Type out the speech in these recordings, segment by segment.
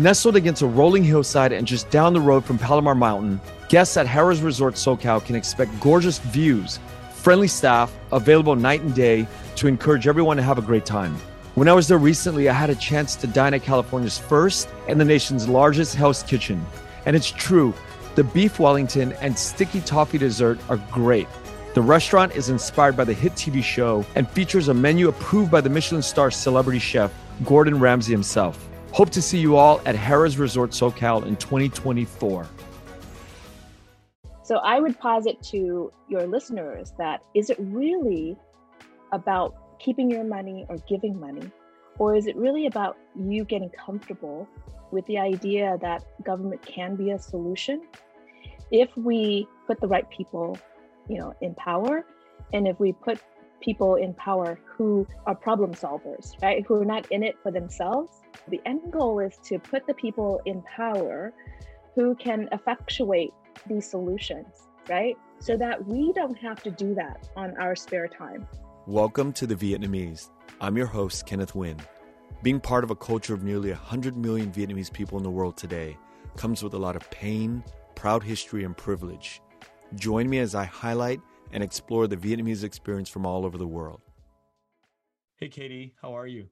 Nestled against a rolling hillside and just down the road from Palomar Mountain, guests at Harrah's Resort SoCal can expect gorgeous views, friendly staff, available night and day to encourage everyone to have a great time. When I was there recently, I had a chance to dine at California's first and the nation's largest Hell's Kitchen. And it's true, the beef Wellington and sticky toffee dessert are great. The restaurant is inspired by the hit TV show and features a menu approved by the Michelin star celebrity chef Gordon Ramsay himself. Hope to see you all at Harrah's Resort SoCal in 2024. So I would posit to your listeners that is it really about keeping your money or giving money? Or is it really about you getting comfortable with the idea that government can be a solution if we put the right people, you know, in power and if we put people in power who are problem solvers, right? Who are not in it for themselves. The end goal is to put the people in power who can effectuate these solutions, right? So that we don't have to do that on our spare time. Welcome to The Vietnamese. I'm your host, Kenneth Nguyen. Being part of a culture of nearly 100 million Vietnamese people in the world today comes with a lot of pain, proud history, and privilege. Join me as I highlight and explore the Vietnamese experience from all over the world. Hey, Katie, how are you?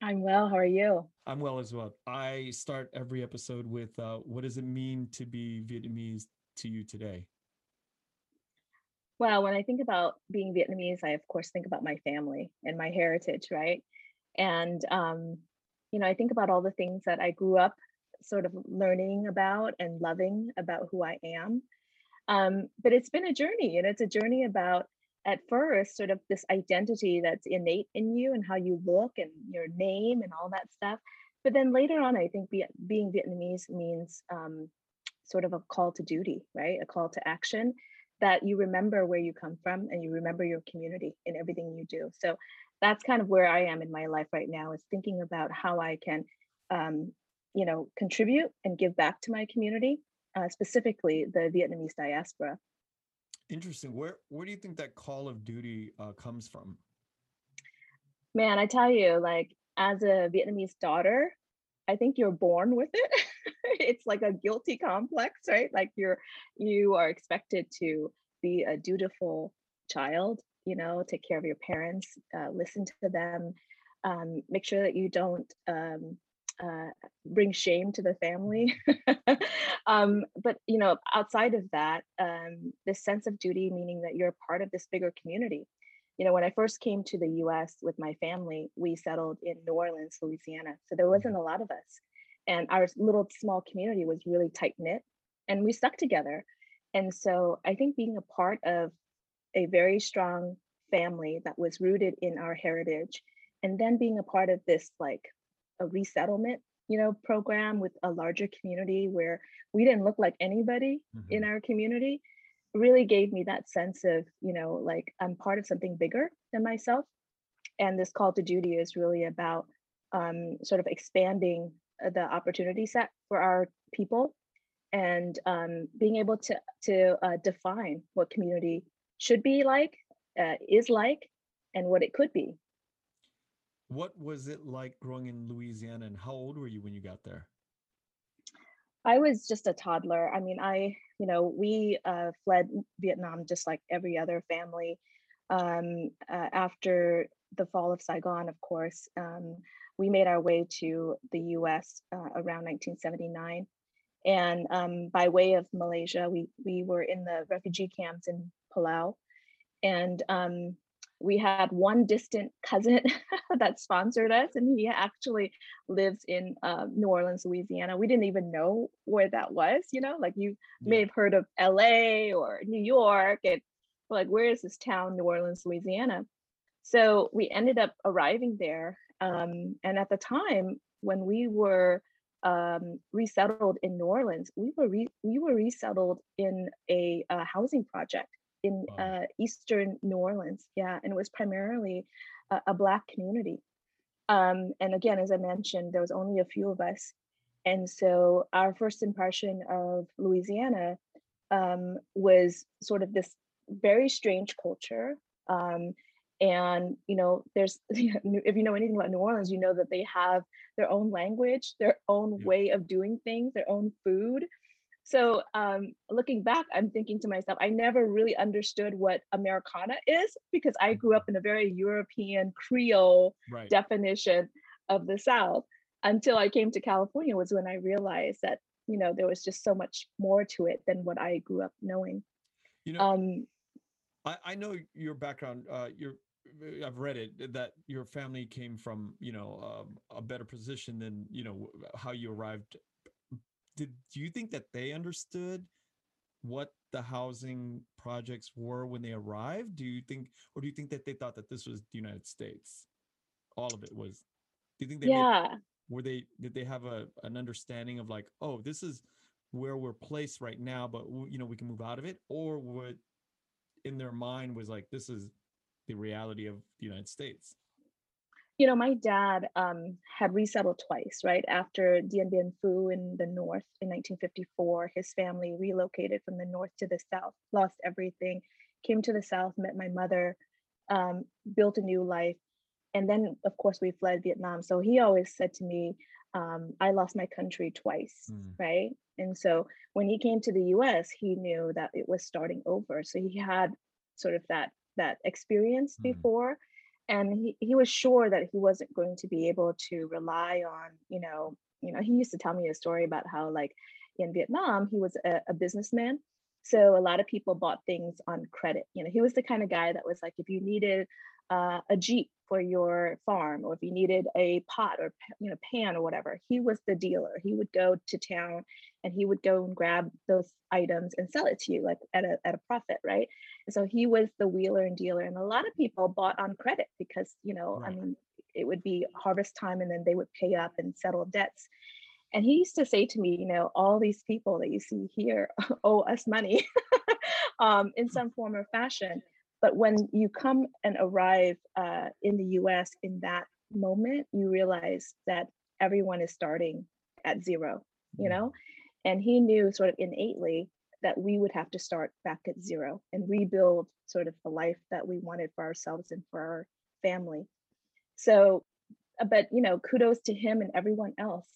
I'm well. How are you? I'm well as well. I start every episode with uh, what does it mean to be Vietnamese to you today? Well, when I think about being Vietnamese, I of course think about my family and my heritage, right? And um, you know, I think about all the things that I grew up sort of learning about and loving about who I am. Um, but it's been a journey, and it's a journey about at first sort of this identity that's innate in you and how you look and your name and all that stuff. But then later on, I think be, being Vietnamese means um, sort of a call to duty, right? A call to action that you remember where you come from and you remember your community in everything you do. So that's kind of where I am in my life right now is thinking about how I can, um, you know, contribute and give back to my community, uh, specifically the Vietnamese diaspora. Interesting. Where where do you think that call of duty uh, comes from? Man, I tell you, like as a Vietnamese daughter, I think you're born with it. it's like a guilty complex, right? Like you're you are expected to be a dutiful child, you know, take care of your parents, uh, listen to them, um, make sure that you don't um, uh, bring shame to the family. um, but you know, outside of that, um, this sense of duty, meaning that you're part of this bigger community, you know, when I first came to the US with my family, we settled in New Orleans, Louisiana. So there wasn't a lot of us. And our little small community was really tight knit and we stuck together. And so I think being a part of a very strong family that was rooted in our heritage and then being a part of this like a resettlement you know program with a larger community where we didn't look like anybody mm-hmm. in our community really gave me that sense of you know like i'm part of something bigger than myself and this call to duty is really about um, sort of expanding uh, the opportunity set for our people and um, being able to to uh, define what community should be like uh, is like and what it could be what was it like growing in louisiana and how old were you when you got there I was just a toddler. I mean, I, you know, we uh, fled Vietnam just like every other family um, uh, after the fall of Saigon, of course, um, we made our way to the US uh, around 1979. And um, by way of Malaysia, we, we were in the refugee camps in Palau. And um, we had one distant cousin that sponsored us, and he actually lives in uh, New Orleans, Louisiana. We didn't even know where that was, you know, like you yeah. may have heard of LA or New York, and like, where is this town, New Orleans, Louisiana? So we ended up arriving there. Um, and at the time when we were um, resettled in New Orleans, we were re- we were resettled in a, a housing project in wow. uh, eastern New Orleans. Yeah, and it was primarily a, a black community. Um, and again, as I mentioned, there was only a few of us, and so our first impression of Louisiana um, was sort of this very strange culture. Um, and you know there's if you know anything about new orleans you know that they have their own language their own way of doing things their own food so um, looking back i'm thinking to myself i never really understood what americana is because i grew up in a very european creole right. definition of the south until i came to california was when i realized that you know there was just so much more to it than what i grew up knowing you know um, I, I know your background. Uh, your I've read it that your family came from you know um, a better position than you know how you arrived. Did do you think that they understood what the housing projects were when they arrived? Do you think, or do you think that they thought that this was the United States? All of it was. Do you think they? Yeah. Made, were they? Did they have a an understanding of like, oh, this is where we're placed right now, but you know we can move out of it, or would in their mind was like, this is the reality of the United States? You know, my dad um, had resettled twice, right? After Dien Bien Phu in the north in 1954, his family relocated from the north to the south, lost everything, came to the south, met my mother, um, built a new life. And then, of course, we fled Vietnam. So he always said to me, um, I lost my country twice, mm. right? And so when he came to the US, he knew that it was starting over. So he had sort of that that experience mm. before. And he, he was sure that he wasn't going to be able to rely on, you know, you know, he used to tell me a story about how like in Vietnam, he was a, a businessman. So a lot of people bought things on credit. You know, he was the kind of guy that was like, if you needed uh, a Jeep for your farm or if you needed a pot or you know pan or whatever he was the dealer. He would go to town and he would go and grab those items and sell it to you like at a, at a profit right? And so he was the wheeler and dealer and a lot of people bought on credit because you know right. i mean it would be harvest time and then they would pay up and settle debts. And he used to say to me you know all these people that you see here owe us money um, in some form or fashion but when you come and arrive uh, in the US in that moment, you realize that everyone is starting at zero, you mm-hmm. know? And he knew sort of innately that we would have to start back at zero and rebuild sort of the life that we wanted for ourselves and for our family. So, uh, but you know, kudos to him and everyone else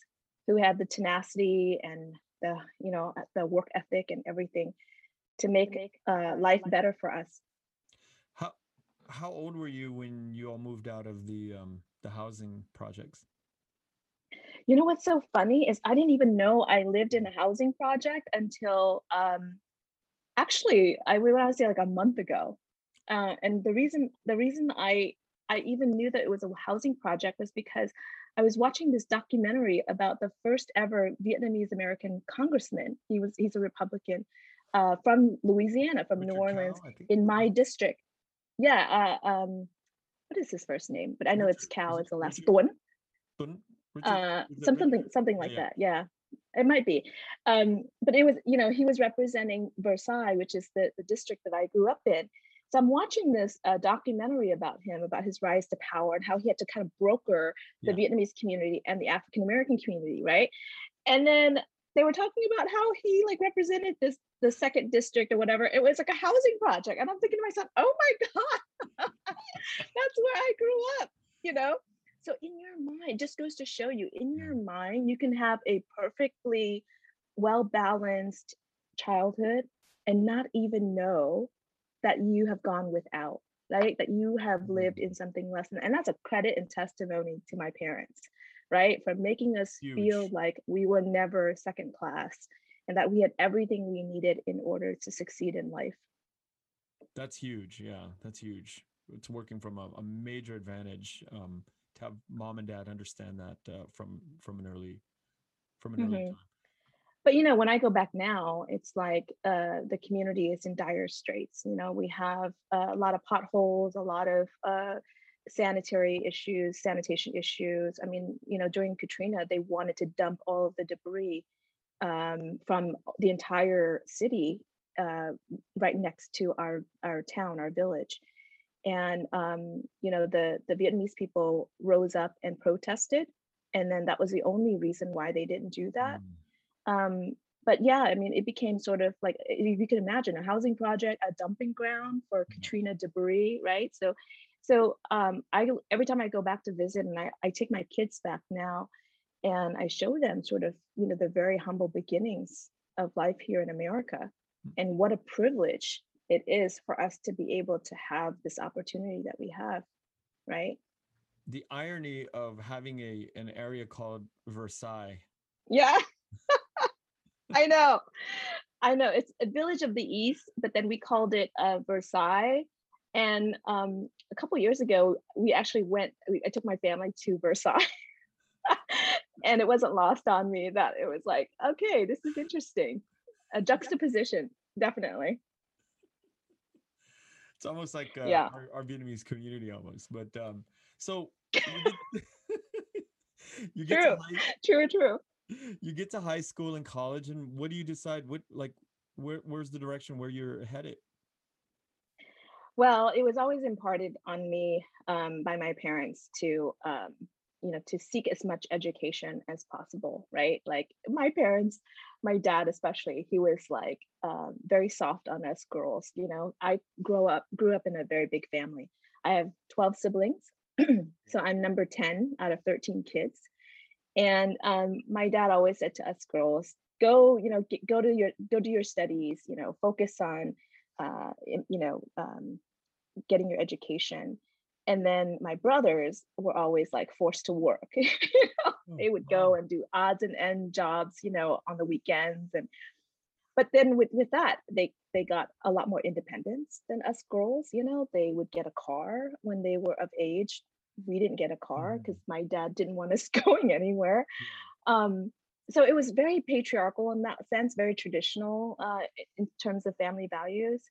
who had the tenacity and the, you know, uh, the work ethic and everything to make uh, life better for us how old were you when you all moved out of the um, the housing projects? You know what's so funny is I didn't even know I lived in a housing project until um, actually I would want to say like a month ago. Uh, and the reason the reason I I even knew that it was a housing project was because I was watching this documentary about the first ever Vietnamese American congressman. He was he's a Republican uh, from Louisiana, from Richard New Orleans, in my district yeah, uh, um, what is his first name? But I know it's Cao. It's the last Tuấn. Uh, something something like yeah. that. Yeah, it might be. Um, but it was you know he was representing Versailles, which is the the district that I grew up in. So I'm watching this uh, documentary about him, about his rise to power and how he had to kind of broker the yeah. Vietnamese community and the African American community, right? And then they were talking about how he like represented this the second district or whatever it was like a housing project and i'm thinking to myself oh my god that's where i grew up you know so in your mind just goes to show you in your mind you can have a perfectly well balanced childhood and not even know that you have gone without right? That you have lived Mm. in something less than, and that's a credit and testimony to my parents, right? For making us feel like we were never second class and that we had everything we needed in order to succeed in life. That's huge. Yeah, that's huge. It's working from a, a major advantage um, to have mom and dad understand that uh, from from an early from an early Mhm. time. but you know when i go back now it's like uh, the community is in dire straits you know we have uh, a lot of potholes a lot of uh, sanitary issues sanitation issues i mean you know during katrina they wanted to dump all of the debris um, from the entire city uh, right next to our our town our village and um, you know the the vietnamese people rose up and protested and then that was the only reason why they didn't do that Mm. um, but yeah, I mean, it became sort of like you can imagine a housing project, a dumping ground for Katrina debris, right? So, so um, I every time I go back to visit, and I, I take my kids back now, and I show them sort of you know the very humble beginnings of life here in America, and what a privilege it is for us to be able to have this opportunity that we have, right? The irony of having a an area called Versailles. Yeah. I know. I know. It's a village of the East, but then we called it uh, Versailles. And um, a couple years ago, we actually went, we, I took my family to Versailles. and it wasn't lost on me that it was like, okay, this is interesting. A juxtaposition, definitely. It's almost like uh, Yeah. our, our Vietnamese community almost. But um, so you get, True. to high, True, true. you get to high school and college, and what do you decide? What like where where's the direction where you're headed? Well, it was always imparted on me um, by my parents to, um, you know, to seek as much education as possible, right? Like my parents, my dad especially, he was like um, very soft on us girls. You know, I grew up grew up in a very big family. I have twelve siblings, so I'm number ten out of thirteen kids. And um, my dad always said to us girls, "Go, you know, get, go to your go do your studies. You know, focus on." Uh, you know, um, getting your education. And then my brothers were always like forced to work. Oh, they would go and do odds and end jobs, you know, on the weekends. And but then with, with that, they they got a lot more independence than us girls. You know, they would get a car when they were of age. We didn't get a car because my dad didn't want us going anywhere. Um, so it was very patriarchal in that sense, very traditional uh, in terms of family values.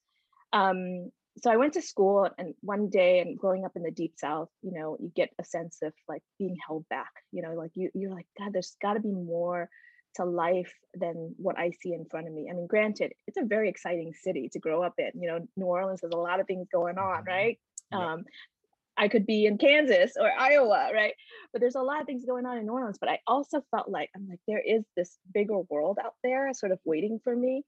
Um, so I went to school, and one day, and growing up in the deep south, you know, you get a sense of like being held back. You know, like you you're like, God, there's got to be more to life than what I see in front of me. I mean, granted, it's a very exciting city to grow up in. You know, New Orleans has a lot of things going on, Mhm. right? Yep. Um, I could be in Kansas or Iowa, right? But there's a lot of things going on in New Orleans. But I also felt like I'm like, there is this bigger world out there sort of waiting for me.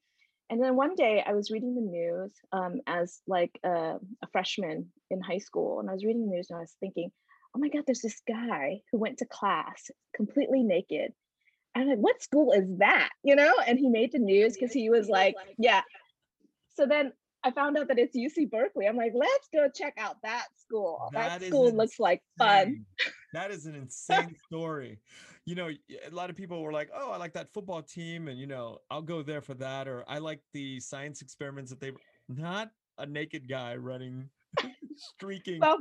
And then one day I was reading the news um, as like a, a freshman in high school, and I was reading the news and I was thinking, oh my God, there's this guy who went to class completely naked. And I'm like, what school is that? You know? And he made the news because he was like, yeah. So then I found out that it's UC Berkeley. I'm like, let's go check out that school. That, That school looks like fun. That is an insane story. You know, a lot of people were like, "Oh, I like that football team, and you know, I'll go there for that." Or I like the science experiments that they. Not a naked guy running, streaking. Well,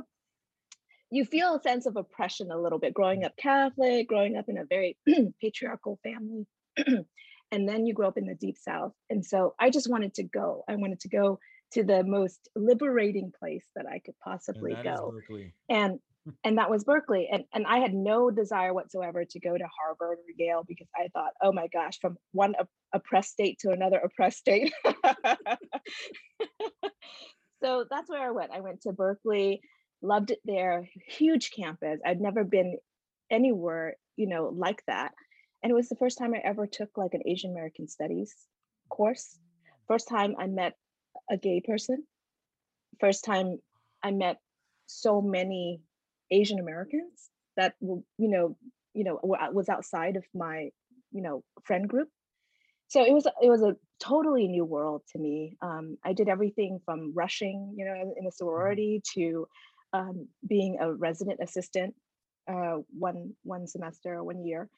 you feel a sense of oppression a little bit growing up Catholic, growing up in a very patriarchal family. and then you grow up in the deep south. And so I just wanted to go. I wanted to go to the most liberating place that I could possibly is go. And and that was Berkeley. And and I had no desire whatsoever to go to Harvard or Yale because I thought, oh my gosh, from one op- oppressed state to another oppressed state. so that's where I went. I went to Berkeley, loved it there, huge campus. I'd never been anywhere, you know, like that. And it was the first time I ever took like an Asian American studies course. First time I met a gay person. First time I met so many Asian Americans that were, you know, you know, was outside of my, you know, friend group. So it was it was a totally new world to me. Um, I did everything from rushing, you know, in a mm-hmm. sorority to um, being a resident assistant uh, one one semester or one year,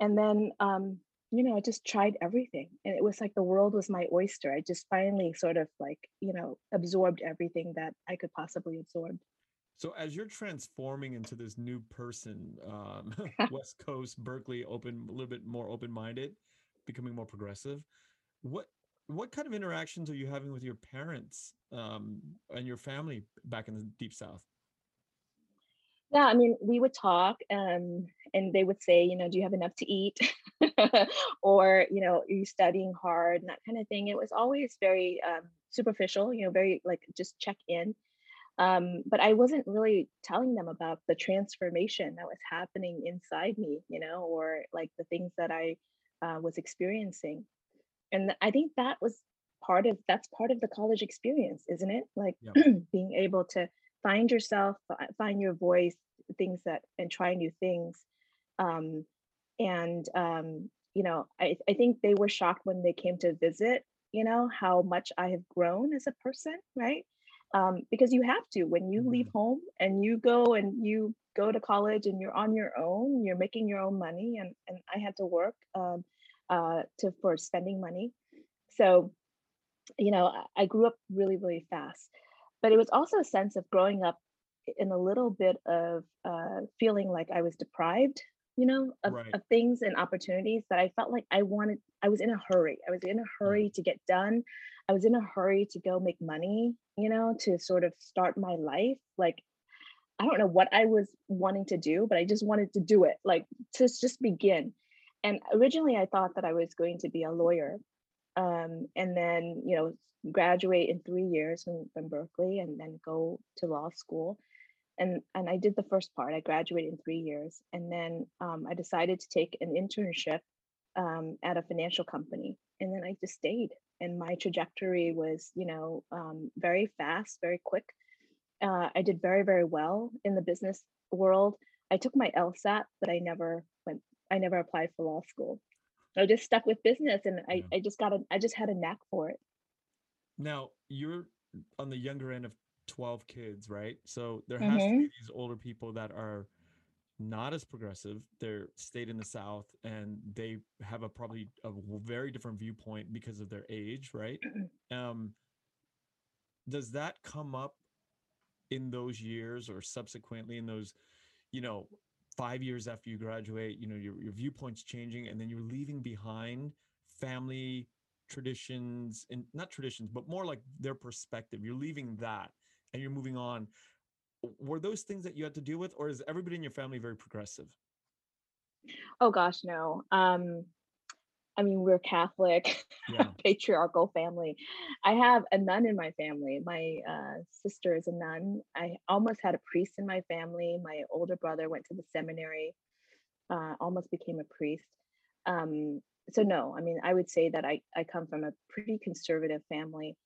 and then um, you know I just tried everything, and it was like the world was my oyster. I just finally sort of like you know absorbed everything that I could possibly absorb. So as you're transforming into this new person, um, West Coast, Berkeley, open, a little bit more open-minded, becoming more progressive. What what kind of interactions are you having with your parents um, and your family back in the deep south? Yeah, I mean, we would talk, um, and they would say, you know, do you have enough to eat, or you know, are you studying hard, and that kind of thing. It was always very um, superficial, you know, very like just check in. Um, but I wasn't really telling them about the transformation that was happening inside me, you know, or like the things that I uh, was experiencing. And I think that was part of that's part of the college experience, isn't it? Like being able to find yourself, find your voice, things that, and try new things. Um, and, um, you know, I, I think they were shocked when they came to visit, you know, how much I have grown as a person, right? Um, because you have to when you leave mm-hmm. home and you go and you go to college and you're on your own, you're making your own money, and and I had to work um, uh, to for spending money. So, you know, I grew up really really fast but it was also a sense of growing up in a little bit of uh, feeling like I was deprived, you know, of, right. of, things and opportunities that I felt like I wanted. I was in a hurry. I was in a hurry to get done. I was in a hurry to go make money, you know, to sort of start my life. Like, I don't know what I was wanting to do, but I just wanted to do it, like to just begin. And originally, I thought that I was going to be a lawyer. Um, and then, you know, graduate in three years from, from Berkeley and then go to law school. And, and I did the first part. I graduated in three years. And then um, I decided to take an internship um, at a financial company. And then I just stayed. And my trajectory was, you know, um, very fast, very quick. Uh, I did very, very well in the business world. I took my LSAT, but I never went, I never applied for law school. I just stuck with business and I, I just got a, I just had a knack for it. Now you're on the younger end of 12 kids, right? So there has mm-hmm. to be mm-hmm. these older people that are not as progressive. They're stayed in the South and they have a probably a very different viewpoint because of their age, right? Um, does that come up in those years or subsequently in those, you know, five years after you graduate, you know, your, your viewpoint's changing and then you're leaving behind family traditions and not traditions, but more like their perspective. You're leaving that and you're moving on. Were those things that you had to deal with, or is everybody in your family very progressive? Oh gosh, no. Um, I mean, we're Catholic, yeah. patriarchal family. I have a nun in my family. My uh, sister is a nun. I almost had a priest in my family. My older brother went to the seminary, uh, almost became a priest. Um, so no, I mean, I would say that I, I come from a pretty conservative family.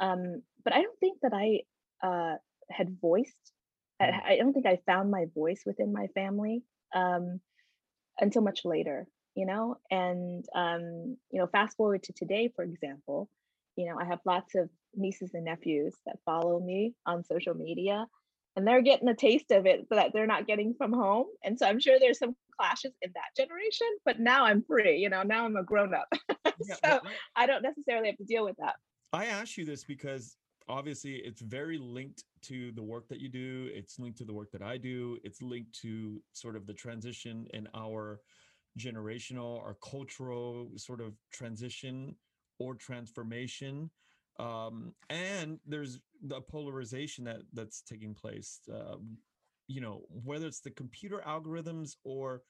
Um, but I don't think that I uh, had voiced, I, mm. I, don't think I found my voice within my family um, until much later, you know? And, um, you know, fast forward to today, for example, you know, I have lots of nieces and nephews that follow me on social media and they're getting a taste of it that they're not getting from home. And so I'm sure there's some clashes in that generation, but now I'm free, you know, now I'm a grown up. so well, I don't necessarily have to deal with that. I ask you this because obviously it's very linked to the work that you do, it's linked to the work that I do, it's linked to sort of the transition in our generational or cultural sort of transition or transformation. Um, and there's the polarization that that's taking place um, you know whether it's the computer algorithms or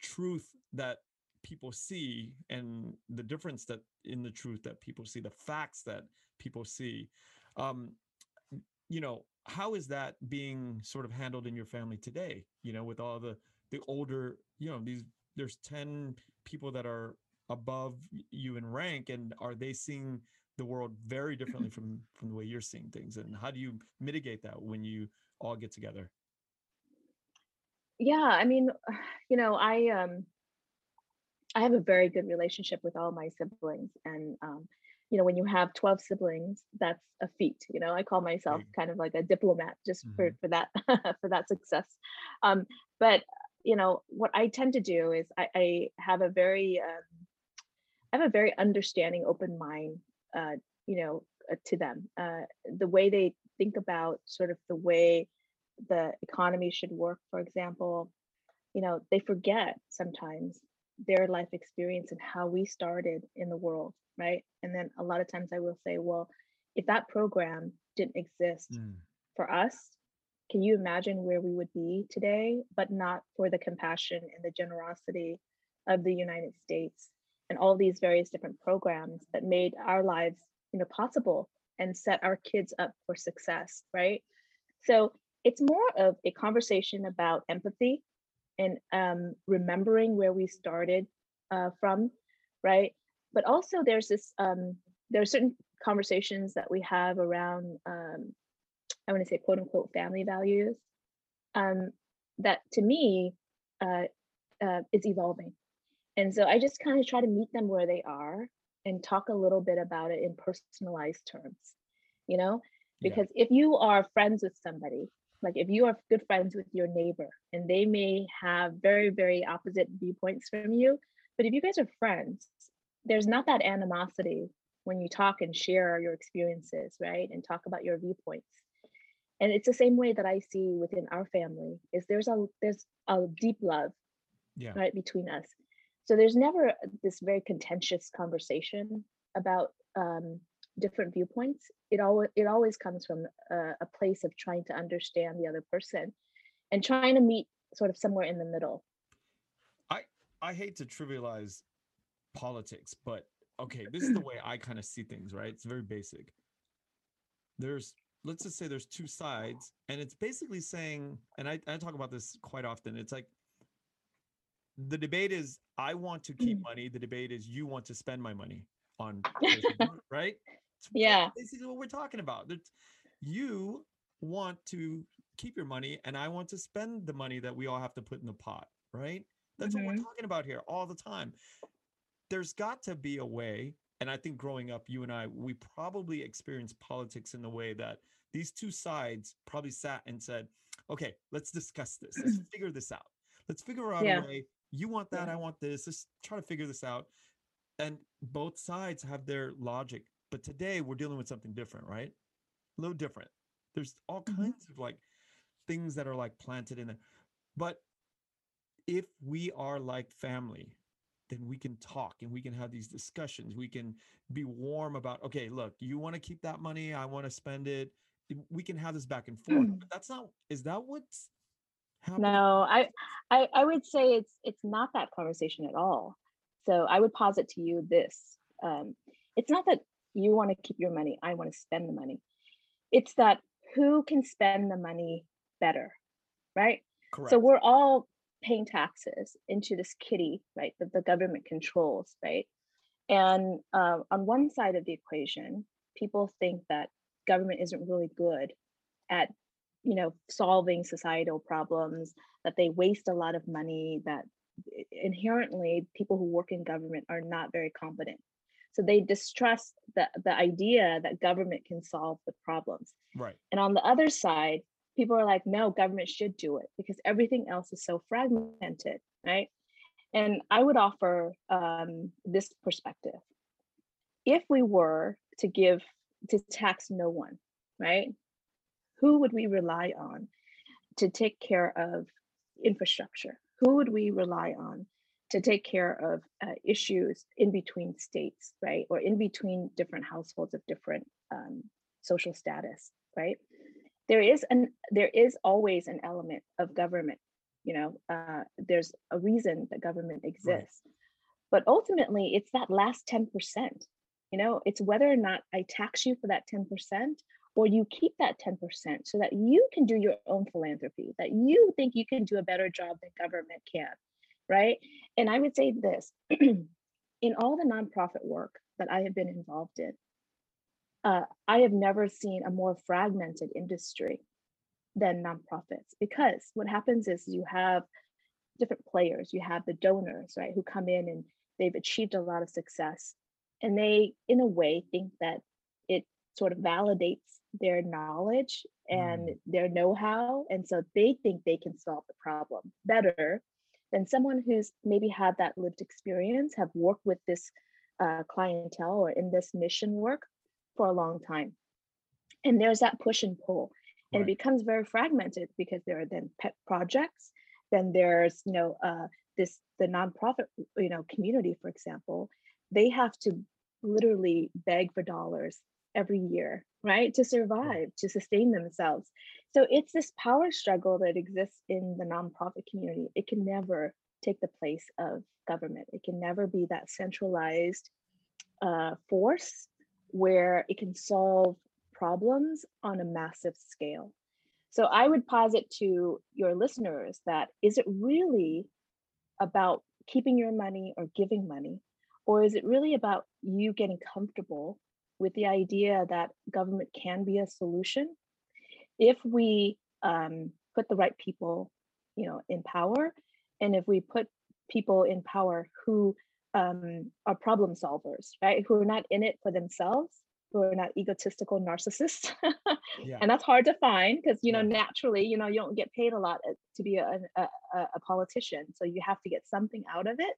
truth that people see and the difference that in the truth that people see the facts that people see. Um, you know how is that being sort of handled in your family today? You know with all the the older you know these there's 10 people that are above you in rank and are they seeing the world very differently from from the way you're seeing things? And how do you mitigate that when you all get together? Yeah i mean you know i um i have a very good relationship with all my siblings and um you know when you have 12 siblings that's a feat you know? I call myself kind of like a diplomat just mm-hmm. for for that for that success. Um but you know what i tend to do is i, I have a very um, i have a very understanding open mind uh you know uh, to them uh the way they think about sort of the way the economy should work for example you know they forget sometimes their life experience and how we started in the world right and then a lot of times i will say well if that program didn't exist mm. for us can you imagine where we would be today but not for the compassion and the generosity of the united states and all these various different programs that made our lives you know possible and set our kids up for success right so it's more of a conversation about empathy and um, remembering where we started uh, from, right? But also there's this, um, there are certain conversations that we have around, um, I want to say quote unquote family values um, that to me uh, uh, is evolving. And so I just kind of try to meet them where they are and talk a little bit about it in personalized terms, you know? Because yeah. if you are friends with somebody like if you are good friends with your neighbor and they may have very very opposite viewpoints from you but if you guys are friends there's not that animosity when you talk and share your experiences right and talk about your viewpoints and it's the same way that i see within our family is there's a there's a deep love yeah. right between us. So there's never this very contentious conversation about um, different viewpoints. It always it always comes from a, a, place of trying to understand the other person and trying to meet sort of somewhere in the middle. I i hate to trivialize politics but okay this is the way i kind of see things right? It's very basic. There's let's just say there's two sides and it's basically saying and i, I talk about this quite often it's like the debate is i want to keep mm. money the debate is you want to spend my money on right yeah basically what we're talking about that you want to keep your money and i want to spend the money that we all have to put in the pot right that's mm-hmm. what we're mm-hmm. talking about here all the time there's got to be a way and i think growing up you and i we probably experienced politics in the way that these two sides probably sat and said okay let's discuss this let's figure this out let's figure out yeah. a way you want that yeah. i want this let's try to figure this out and both sides have their logic but today we're dealing with something different, right? A little different. There's all mm-hmm. kinds of like things that are like planted in there. But if we are like family, then we can talk and we can have these discussions. We can be warm about, okay, look, you want to keep that money, I want to spend it. We can have this back and forth. Mm. But that's not is that what's happening? No, I, I I would say it's it's not that conversation at all. So I would posit to you this. Um, it's not that you want to keep your money i want to spend the money it's that who can spend the money better right Correct. so we're all paying taxes into this kitty right that the government controls right and uh, on one side of the equation people think that government isn't really good at you know solving societal problems that they waste a lot of money that inherently people who work in government are not very competent so they distrust the, the idea that government can solve the problems. Right. And on the other side, people are like, no, government should do it because everything else is so fragmented, right? And I would offer um, this perspective. If we were to give, to tax no one, right? Who would we rely on to take care of infrastructure? Who would we rely on to take care of uh, issues in between states, right? Or in between different households of different um, social status, right? There is an there is always an element of government. You know, uh, there's a reason that government exists, right. but ultimately, it's that last ten percent. You know, it's whether or not I tax you for that ten percent, or you keep that 10% so that you can do your own philanthropy, that you think you can do a better job than government can right? And I would say this in all the nonprofit work that I have been involved in, uh, I have never seen a more fragmented industry than nonprofits because what happens is you have different players, you have the donors, right, who come in and they've achieved a lot of success. and they in a way think that it sort of validates their knowledge and mm. their know-how and so they think they can solve the problem better than someone who's maybe had that lived experience have worked with this uh, clientele or in this mission work for a long time. And there's that push and pull and right. it becomes very fragmented because there are then pet projects then there's you know uh, this the nonprofit you know community for example. They have to literally beg for dollars every year right to survive to sustain themselves. So it's this power struggle that exists in the nonprofit community. It can never take the place of government. It can never be that centralized uh, force where it can solve problems on a massive scale. So i would posit to your listeners that is it really about keeping your money or giving money? Or is it really about you getting comfortable with the idea that government can be a solution? If we um, put the right people you know in power and if we put people in power who um, are problem solvers right who are not in it for themselves who are not egotistical narcissists yeah. and that's hard to find because you know yeah. naturally you know you don't get paid a lot uh, to be a, a, a politician so you have to get something out of it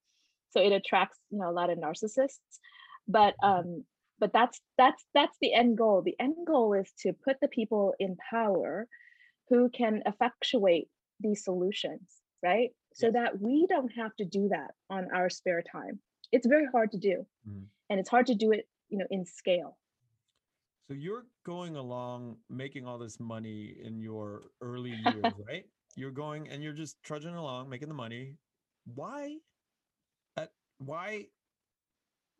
so it attracts you know a lot of narcissists but mm-hmm. um but that's that's that's the end goal the end goal is to put the people in power who can effectuate these solutions right so that we don't have to do that on our spare time it's very hard to do mm. and it's hard to do it you know in scale so you're going along making all this money in your early years right you're going and you're just trudging along making the money why at why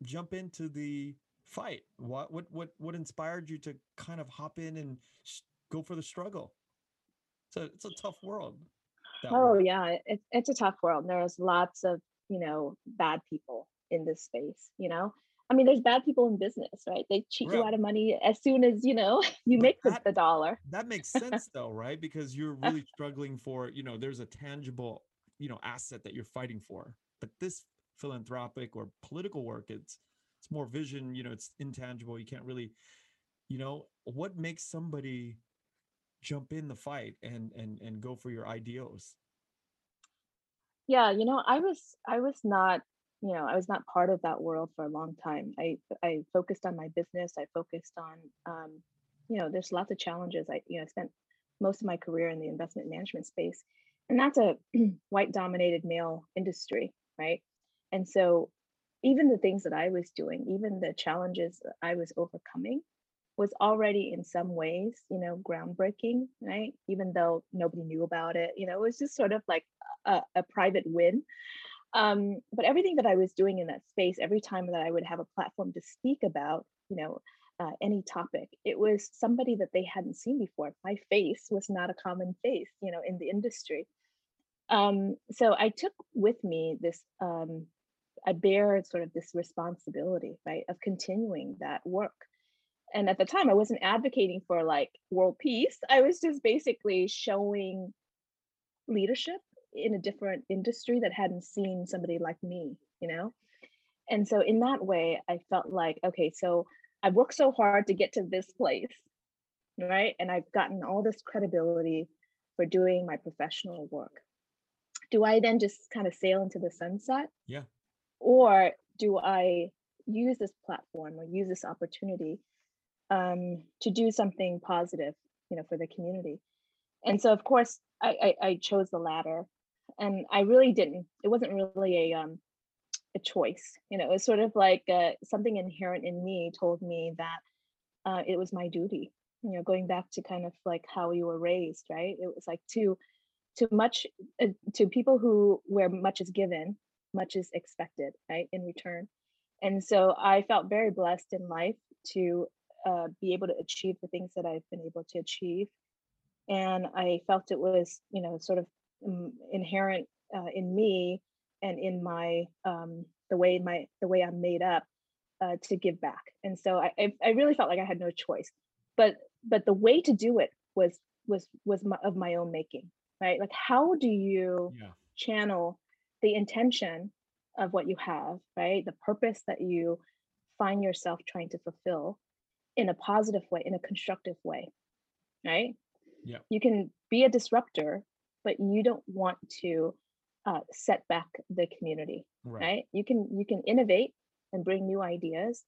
jump into the fight? What what what what inspired you to kind of hop in and sh- go for the struggle? So it's a tough world. Oh world. yeah, it's it's a tough world. There's lots of you know bad people in this space. You know, I mean, there's bad people in business, right? They cheat right. you out of money as soon as you know you make that, the, the dollar. That makes sense though, right? Because you're really struggling for you know there's a tangible you know asset that you're fighting for, but this philanthropic or political work it's it's more vision you know it's intangible you can't really you know what makes somebody jump in the fight and and and go for your ideals. Yeah you know i was i was not you know i was not part of that world for a long time. I i focused on my business. I focused on um you know there's lots of challenges. I you know spent most of my career in the investment management space and that's a white dominated male industry right? And so even the things that I was doing, even the challenges I was overcoming, was already in some ways, you know, groundbreaking, right? Even though nobody knew about it, you know, it was just sort of like a, a private win. Um, but everything that I was doing in that space, every time that I would have a platform to speak about, you know, uh, any topic, it was somebody that they hadn't seen before. My face was not a common face, you know, in the industry. Um, so I took with me this um, I bear sort of this responsibility, right, of continuing that work. And at the time, I wasn't advocating for like world peace. I was just basically showing leadership in a different industry that hadn't seen somebody like me, you know? And so, in that way, I felt like, okay, so I worked so hard to get to this place, right? And I've gotten all this credibility for doing my professional work. Do I then just kind of sail into the sunset? Yeah or do I use this platform or use this opportunity um, to do something positive, you know, for the community? And so, of course, I, I, I chose the latter, and I really didn't. It wasn't really a um, a choice, you know. It was sort of like uh, something inherent in me told me that uh, it was my duty. You know, going back to kind of like how you were raised, right? It was like to to much uh, to people who where much is given much is expected, right, in return. And so I felt very blessed in life to uh, be able to achieve the things that I've been able to achieve. And I felt it was, you know, sort of um, inherent uh, in me and in my um, the way my the way I'm made up uh, to give back. And so I, I really felt like I had no choice. But but the way to do it was was was my, of my own making, right? Like how do you yeah. channel the intention of what you have, right? The purpose that you find yourself trying to fulfill in a positive way, in a constructive way, right? Yeah. You can be a disruptor, but you don't want to uh, set back the community, Right. right. You can you can innovate and bring new ideas,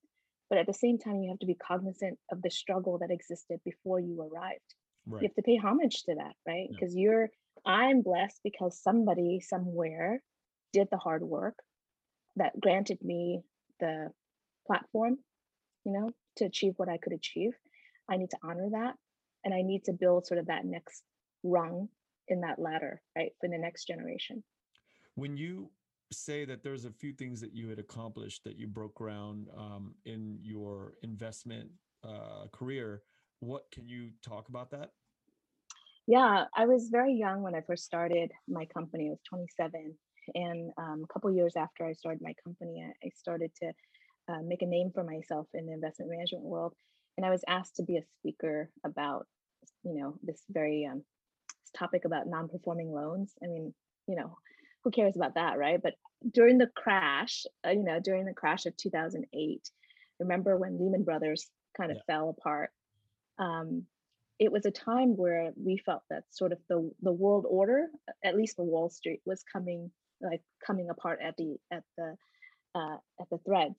but at the same time, you have to be cognizant of the struggle that existed before you arrived Right. you have to pay homage to that right Yeah. because you're i'm blessed because somebody somewhere did the hard work that granted me the platform you know to achieve what i could achieve i need to honor that and i need to build sort of that next rung in that ladder right for the next generation when you say that there's a few things that you had accomplished that you broke ground um, in your investment uh, career what can you talk about that Yeah, I was very young when I first started my company. I was 27. And um, a couple years after I started my company, I, I started to uh, make a name for myself in the investment management world. And I was asked to be a speaker about, you know, this very um, this topic about non-performing loans. I mean, you know, who cares about that, right? But during the crash, uh, you know, during the crash of 2008, remember when Lehman Brothers kind of Yeah. fell apart? Um, it was a time where we felt that sort of the the world order, at least for Wall Street, was coming like coming apart at the at the uh, at the threads.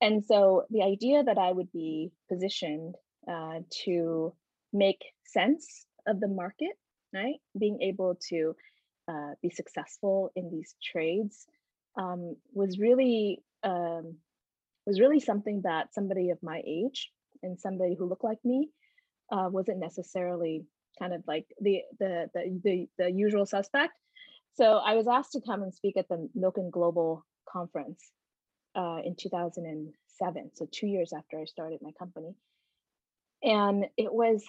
And so the idea that I would be positioned uh, to make sense of the market, right, being able to uh, be successful in these trades, um, was really um, was really something that somebody of my age and somebody who looked like me uh, wasn't necessarily kind of like the, the the the the usual suspect. So I was asked to come and speak at the Milken Global Conference uh, in 2007. So two years after I started my company, and it was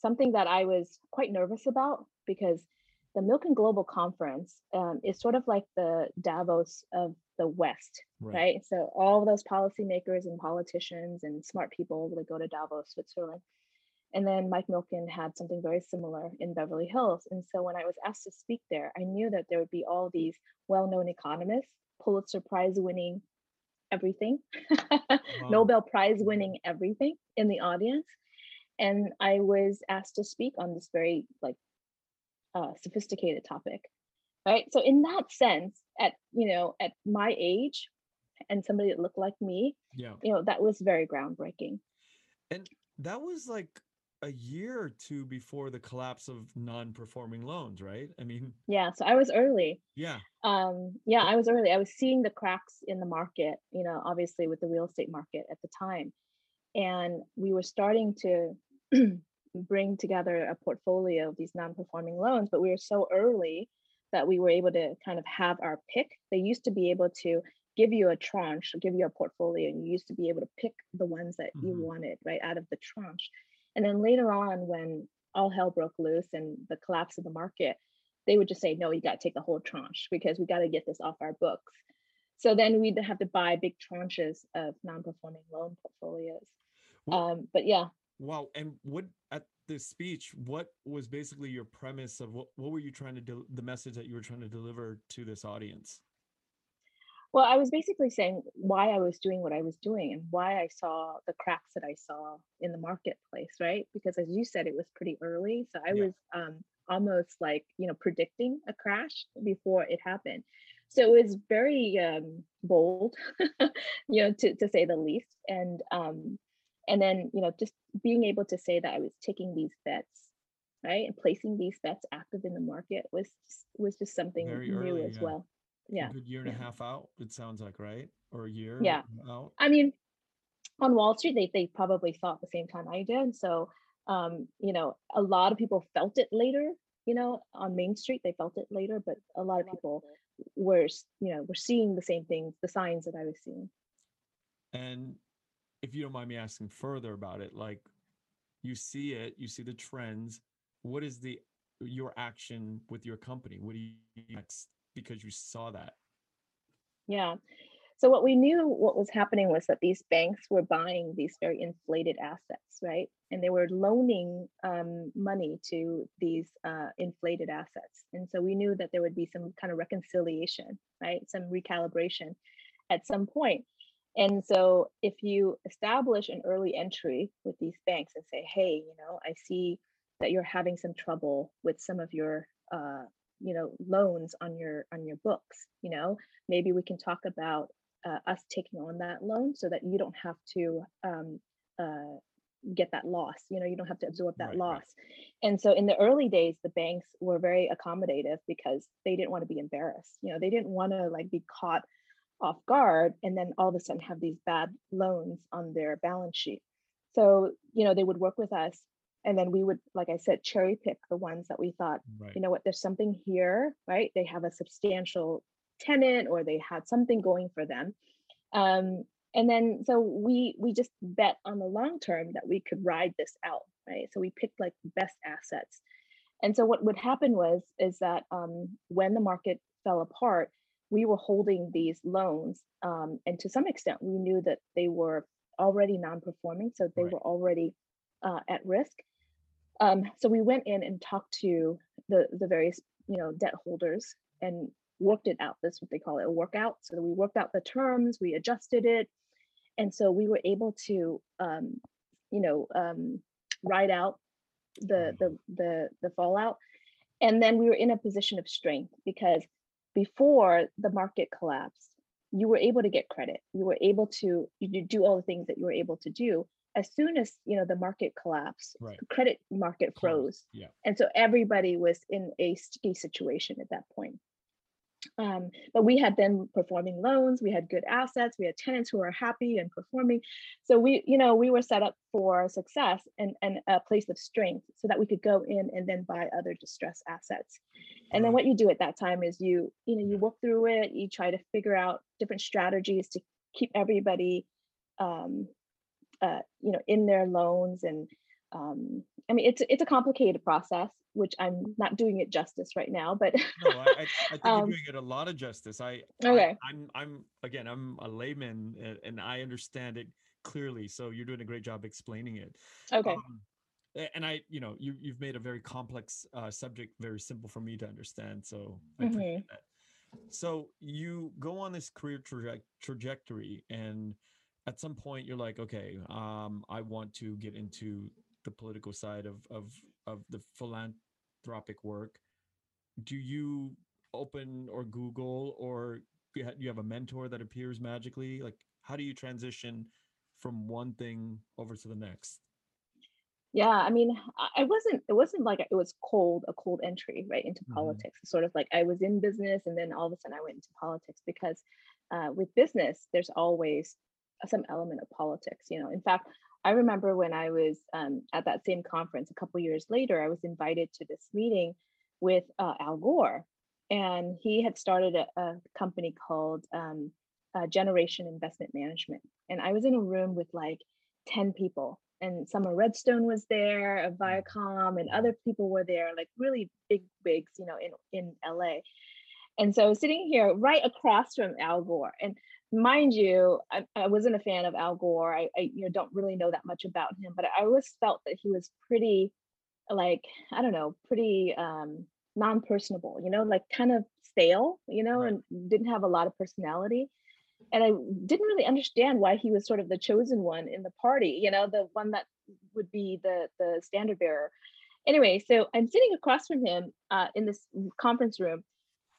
something that I was quite nervous about because the Milken Global Conference um, is sort of like the Davos of the West, right? So all those policymakers and politicians and smart people would go to Davos, Switzerland. And then Mike Milken had something very similar in Beverly Hills. And so when I was asked to speak there, I knew that there would be all these well-known economists, Pulitzer Prize winning everything, Nobel Prize winning everything in the audience. And I was asked to speak on this very like uh, sophisticated topic right so in that sense at you know at my age and somebody that looked like me Yeah. you know that was very groundbreaking And that was like a year or two before the collapse of non-performing loans, right? I mean, yeah so i was early yeah. um yeah i was early i was seeing the cracks in the market you know obviously with the real estate market at the time and we were starting to bring together a portfolio of these non-performing loans but we were so early that we were able to kind of have our pick they used to be able to give you a tranche give you a portfolio and you used to be able to pick the ones that you Mhm. wanted right out of the tranche and then later on when all hell broke loose and the collapse of the market they would just say no you got to take the whole tranche because we got to get this off our books so then we'd have to buy big tranches of non-performing loan portfolios Well- um, but yeah Wow. And what at this speech, what was basically your premise of what, what were you trying to do, the message that you were trying to deliver to this audience? Well, I was basically saying why I was doing what I was doing and why I saw the cracks that I saw in the marketplace, right? Because as you said, it was pretty early. So I Yeah. was um, almost like, you know, predicting a crash before it happened. So it was very um, bold, you know, to, to say the least. And um, and then, you know, just being able to say that I was taking these bets, right? And placing these bets active in the market was just, was just something Very new early, as yeah. well. A Yeah. good year and yeah. a half out, it sounds like, right? Or a year Yeah. out. I mean, on Wall Street, they they probably thought the same time I did. So, um, you know, a lot of people felt it later. You know, on Main Street, they felt it later, but a lot of people were, you know, were seeing the same things, the signs that I was seeing. And if you don't mind me asking further about it, like you see it, you see the trends. What is the your action with your company? What do you next because you saw that? Yeah. So what we knew what was happening was that these banks were buying these very inflated assets, right? And they were loaning um, money to these uh, inflated assets. And so we knew that there would be some kind of reconciliation, right? Some recalibration at some point. And so if you establish an early entry with these banks and say, hey, you know, I see that you're having some trouble with some of your uh, you know loans on your on your books you know? Maybe we can talk about uh, us taking on that loan so that you don't have to um, uh, get that loss you know you don't have to absorb that right, loss. Right. and so in the early days the banks were very accommodative because they didn't want to be embarrassed you know they didn't want to like be caught off guard and then all of a sudden have these bad loans on their balance sheet. So you know they would work with us and then we would like i said cherry pick the ones that we thought right. you know what? There's something here right? They have a substantial tenant or they had something going for them. Um, and then so we we just bet on the long term that we could ride this out right? So we picked like best assets. And so what would happen was is that um, when the market fell apart we were holding these loans um, and to some extent we knew that they were already non-performing so they right. were already uh, at risk um, so we went in and talked to the the various you know debt holders and worked it out. That's what they call it, a workout. So we worked out the terms, we adjusted it, and so we were able to um, you know um, ride out the the the the fallout. And then we were in a position of strength because before the market collapsed, you were able to get credit. You were able to you do all the things that you were able to do as soon as you know the market collapsed right. credit market froze yeah. and so everybody was in a sticky situation at that point. Um, but we had been performing loans we had good assets we had tenants who were happy and performing. So we you know we were set up for success and, and a place of strength so that we could go in and then buy other distressed assets. And then what you do at that time is you you know you work through it you try to figure out different strategies to keep everybody um, uh, you know, in their loans. And um, I mean, it's it's a complicated process, which I'm not doing it justice right now. But no, I, I, think um, you're doing it a lot of justice. I okay. I, I'm I'm again, I'm a layman and I understand it clearly. So you're doing a great job explaining it. Okay. Um, and I, you know, you you've made a very complex uh, subject very simple for me to understand. So I mm-hmm. appreciate that. So you go on this career traje- trajectory and at some point you're like, okay, um, I want to get into the political side of of of the philanthropic work. Do you open or Google or you have a mentor that appears magically? Like, how do you transition from one thing over to the next? Yeah, I mean, I wasn't. It wasn't like it was cold, a cold entry right into mm-hmm. politics. Sort of like I was in business, and then all of a sudden I went into politics because uh, with business, there's always some element of politics you know? In fact i remember when i was um, at that same conference a couple years later i was invited to this meeting with uh, al gore and he had started a, a company called um, uh, generation investment management. And i was in a room with like 10 people and Sumner Redstone was there, of Viacom, and other people were there, like really big wigs, you know, in in LA. And so sitting here right across from Al Gore, and mind you, I, I, wasn't a fan of Al Gore. I, I, you know don't really know that much about him, but I always felt that he was pretty, like I don't know, pretty um, non-personable. You know, like kind of stale. You know, right. and didn't have a lot of personality. And I didn't really understand why he was sort of the chosen one in the party. You know, the one that would be the the standard bearer. Anyway, so I'm sitting across from him uh, in this conference room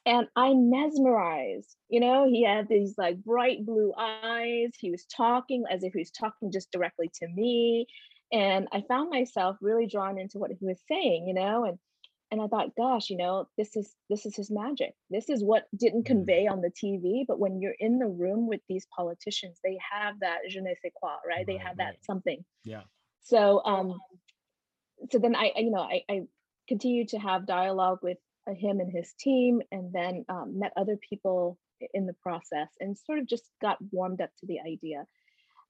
and I'm mesmerized. You know, he had these like bright blue eyes. He was talking as if he was talking just directly to me. And I found myself really drawn into what he was saying, you know, and and I thought, gosh, you know, this is this is his magic. This is what didn't mm-hmm. convey on the TV, but when you're in the room with these politicians, they have that je ne sais quoi, right? right they have right. that something. Yeah. So um so then I, you know, I, I continued to have dialogue with him and his team, and then um, met other people in the process and sort of just got warmed up to the idea.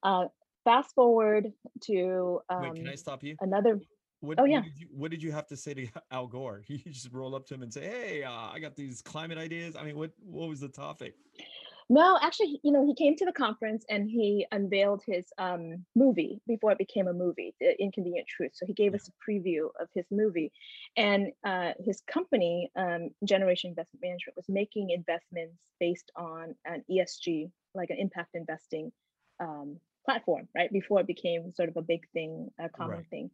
Uh, fast forward to um, Wait, can I stop you? Another. What, oh yeah. What did, you, what did, you, have to say to Al Gore? You just roll up to him and say, "Hey, uh, I got these climate ideas." I mean, what what was the topic? No, actually, you know, he came to the conference and he unveiled his um, movie before it became a movie, The Inconvenient Truth. So he gave us a preview of his movie, and uh, his company, um, Generation Investment Management, was making investments based on an ESG, like an impact investing um, platform, right? Before it became sort of a big thing, a common right. thing.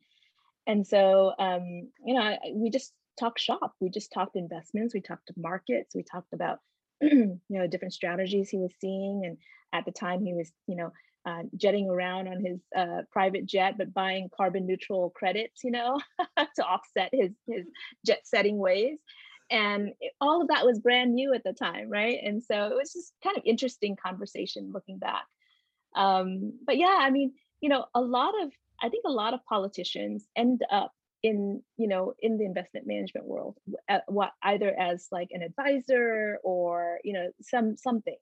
And so, um, you know, I, we just talked shop. We just talked investments. We talked markets. We talked about, you know, different strategies he was seeing. And at the time, he was, you know, uh, jetting around on his uh, private jet, but buying carbon neutral credits, you know, to offset his his jet setting ways. And it, all of that was brand new at the time, right? And so it was just kind of interesting conversation looking back. Um, but yeah, I mean, you know, a lot of I think a lot of politicians end up in you know in the investment management world, at what either as like an advisor or you know some something,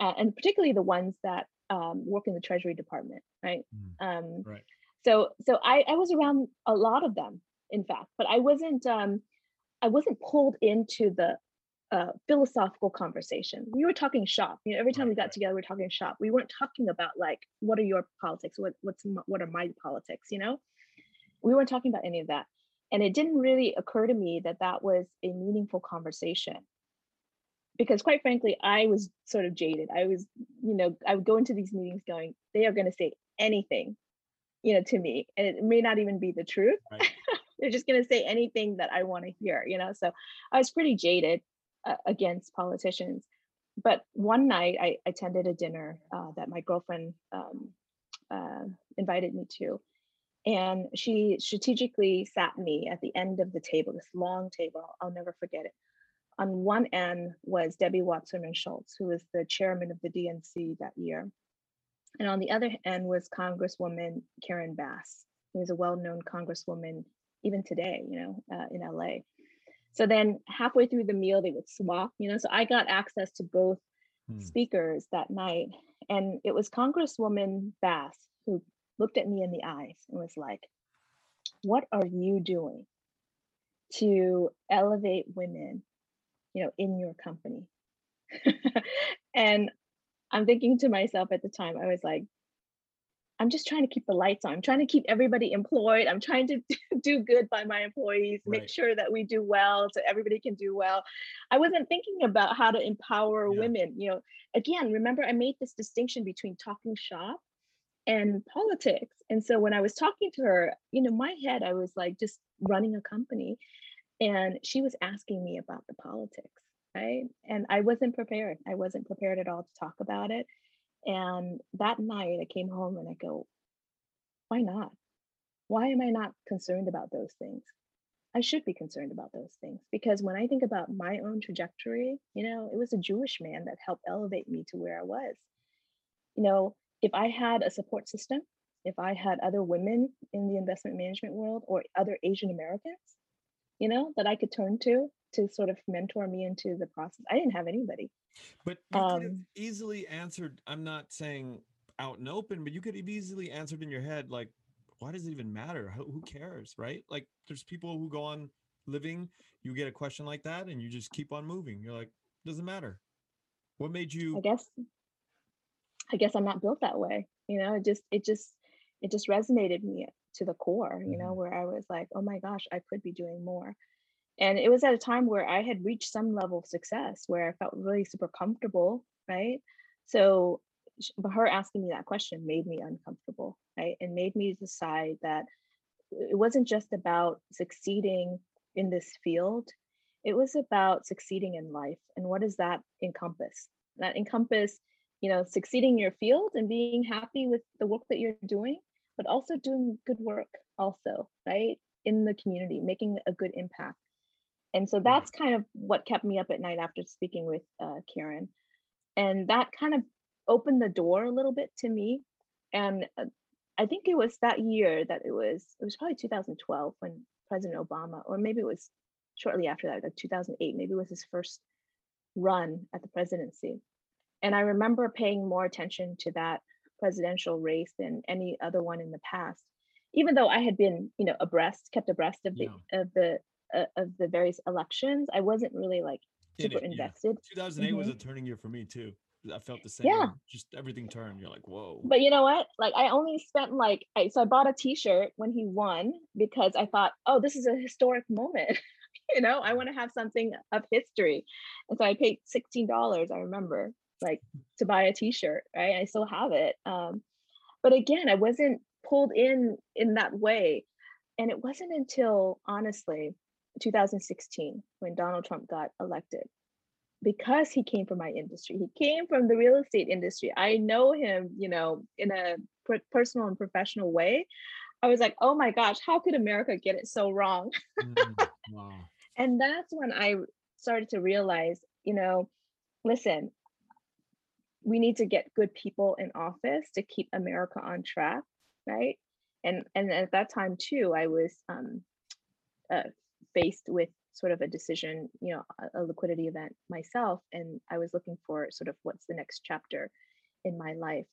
uh, and particularly the ones that um, work in the Treasury Department, right? Mm, um, right. So so I I was around a lot of them, in fact, but I wasn't um, I wasn't pulled into the uh, philosophical conversation. We were talking shop. You know, every time right, we got right. together, we are talking shop. We weren't talking about like, what are your politics? What what's what are my politics? You know, we weren't talking about any of that, and it didn't really occur to me that that was a meaningful conversation. Because quite frankly, I was sort of jaded. I was, you know, I would go into these meetings going, they are going to say anything, you know, to me, and it may not even be the truth. Right. They're just going to say anything that I want to hear, you know. So I was pretty jaded uh, against politicians. But one night I attended a dinner uh, that my girlfriend um, uh, invited me to. And she strategically sat me at the end of the table, this long table, I'll never forget it. On one end was Debbie Wasserman Schultz, who was the chairman of the DNC that year. And on the other end was Congresswoman Karen Bass, who is a well known Congresswoman even today, you know, uh, in LA. So then halfway through the meal, they would swap, you know. So I got access to both hmm. speakers that night. And it was Congresswoman Bass who looked at me in the eyes and was like, What are you doing to elevate women, you know, in your company? and I'm thinking to myself at the time, I was like, I'm just trying to keep the lights on. I'm trying to keep everybody employed. I'm trying to do good by my employees, right. make sure that we do well so everybody can do well. I wasn't thinking about how to empower yeah. women. You know, again, remember I made this distinction between talking shop and politics. And so when I was talking to her, you know, my head, I was like just running a company and she was asking me about the politics, right? And I wasn't prepared. I wasn't prepared at all to talk about it. And that night I came home and I go, why not? Why am I not concerned about those things? I should be concerned about those things because when I think about my own trajectory, you know, it was a Jewish man that helped elevate me to where I was. You know, if I had a support system, if I had other women in the investment management world or other Asian Americans, you know, that I could turn to to sort of mentor me into the process, I didn't have anybody. But you um, could have um easily answered, I'm not saying out and open, but you could have easily answered in your head, like, why does it even matter? Who, who cares? Right? Like, there's people who go on living, you get a question like that, and you just keep on moving. You're like, doesn't matter. What made you? I guess, I guess I'm not built that way. You know, it just, it just, it just resonated me to the core, you know, mm-hmm. where I was like, oh my gosh, I could be doing more and it was at a time where i had reached some level of success where i felt really super comfortable right so her asking me that question made me uncomfortable right and made me decide that it wasn't just about succeeding in this field it was about succeeding in life and what does that encompass that encompass you know succeeding in your field and being happy with the work that you're doing but also doing good work also right in the community making a good impact and so that's kind of what kept me up at night after speaking with uh, Karen. And that kind of opened the door a little bit to me. And uh, I think it was that year that it was, it was probably 2012 when President Obama, or maybe it was shortly after that, like 2008, maybe it was his first run at the presidency. And I remember paying more attention to that presidential race than any other one in the past even though I had been, you know, abreast, kept abreast of the yeah. of the uh, of the various elections, I wasn't really like super it, invested. Yeah. 2008 mm-hmm. was a turning year for me too. I felt the same. Yeah. Just everything turned. You're like, whoa. But you know what? Like I only spent like I so I bought a t-shirt when he won because I thought, oh, this is a historic moment. you know, I want to have something of history. And so I paid $16, I remember, like to buy a t-shirt, right? I still have it. Um, but again, I wasn't pulled in in that way. And it wasn't until honestly 2016 when Donald Trump got elected because he came from my industry. He came from the real estate industry. I know him, you know, in a personal and professional way. I was like, oh my gosh, how could America get it so wrong? mm, wow. And that's when I started to realize, you know, listen, we need to get good people in office to keep America on track, right? And and at that time too, I was um, uh, faced with sort of a decision, you know, a, a liquidity event myself, and I was looking for sort of what's the next chapter in my life,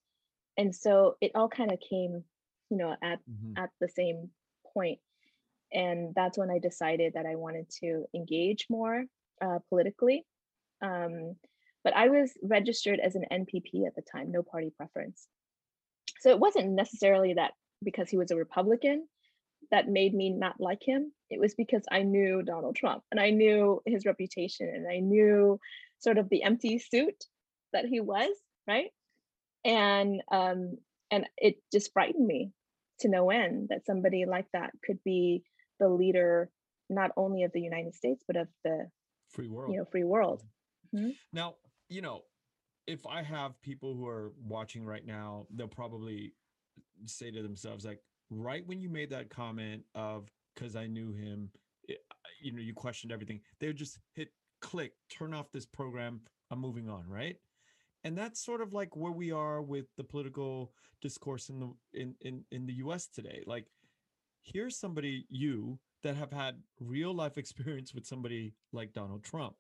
and so it all kind of came, you know, at mm-hmm. at the same point, and that's when I decided that I wanted to engage more uh, politically. Um, but I was registered as an NPP at the time, no party preference. So it wasn't necessarily that because he was a Republican that made me not like him. It was because I knew Donald Trump and I knew his reputation and I knew sort of the empty suit that he was, right? And um, and it just frightened me to no end that somebody like that could be the leader not only of the United States but of the free world. You know, free world. Mm-hmm. Now, you know, if I have people who are watching right now, they'll probably say to themselves, like, right when you made that comment of because I knew him, it, you know, you questioned everything, they would just hit click, turn off this program, I'm moving on, right? And that's sort of like where we are with the political discourse in the in in, in the US today. Like, here's somebody you that have had real life experience with somebody like Donald Trump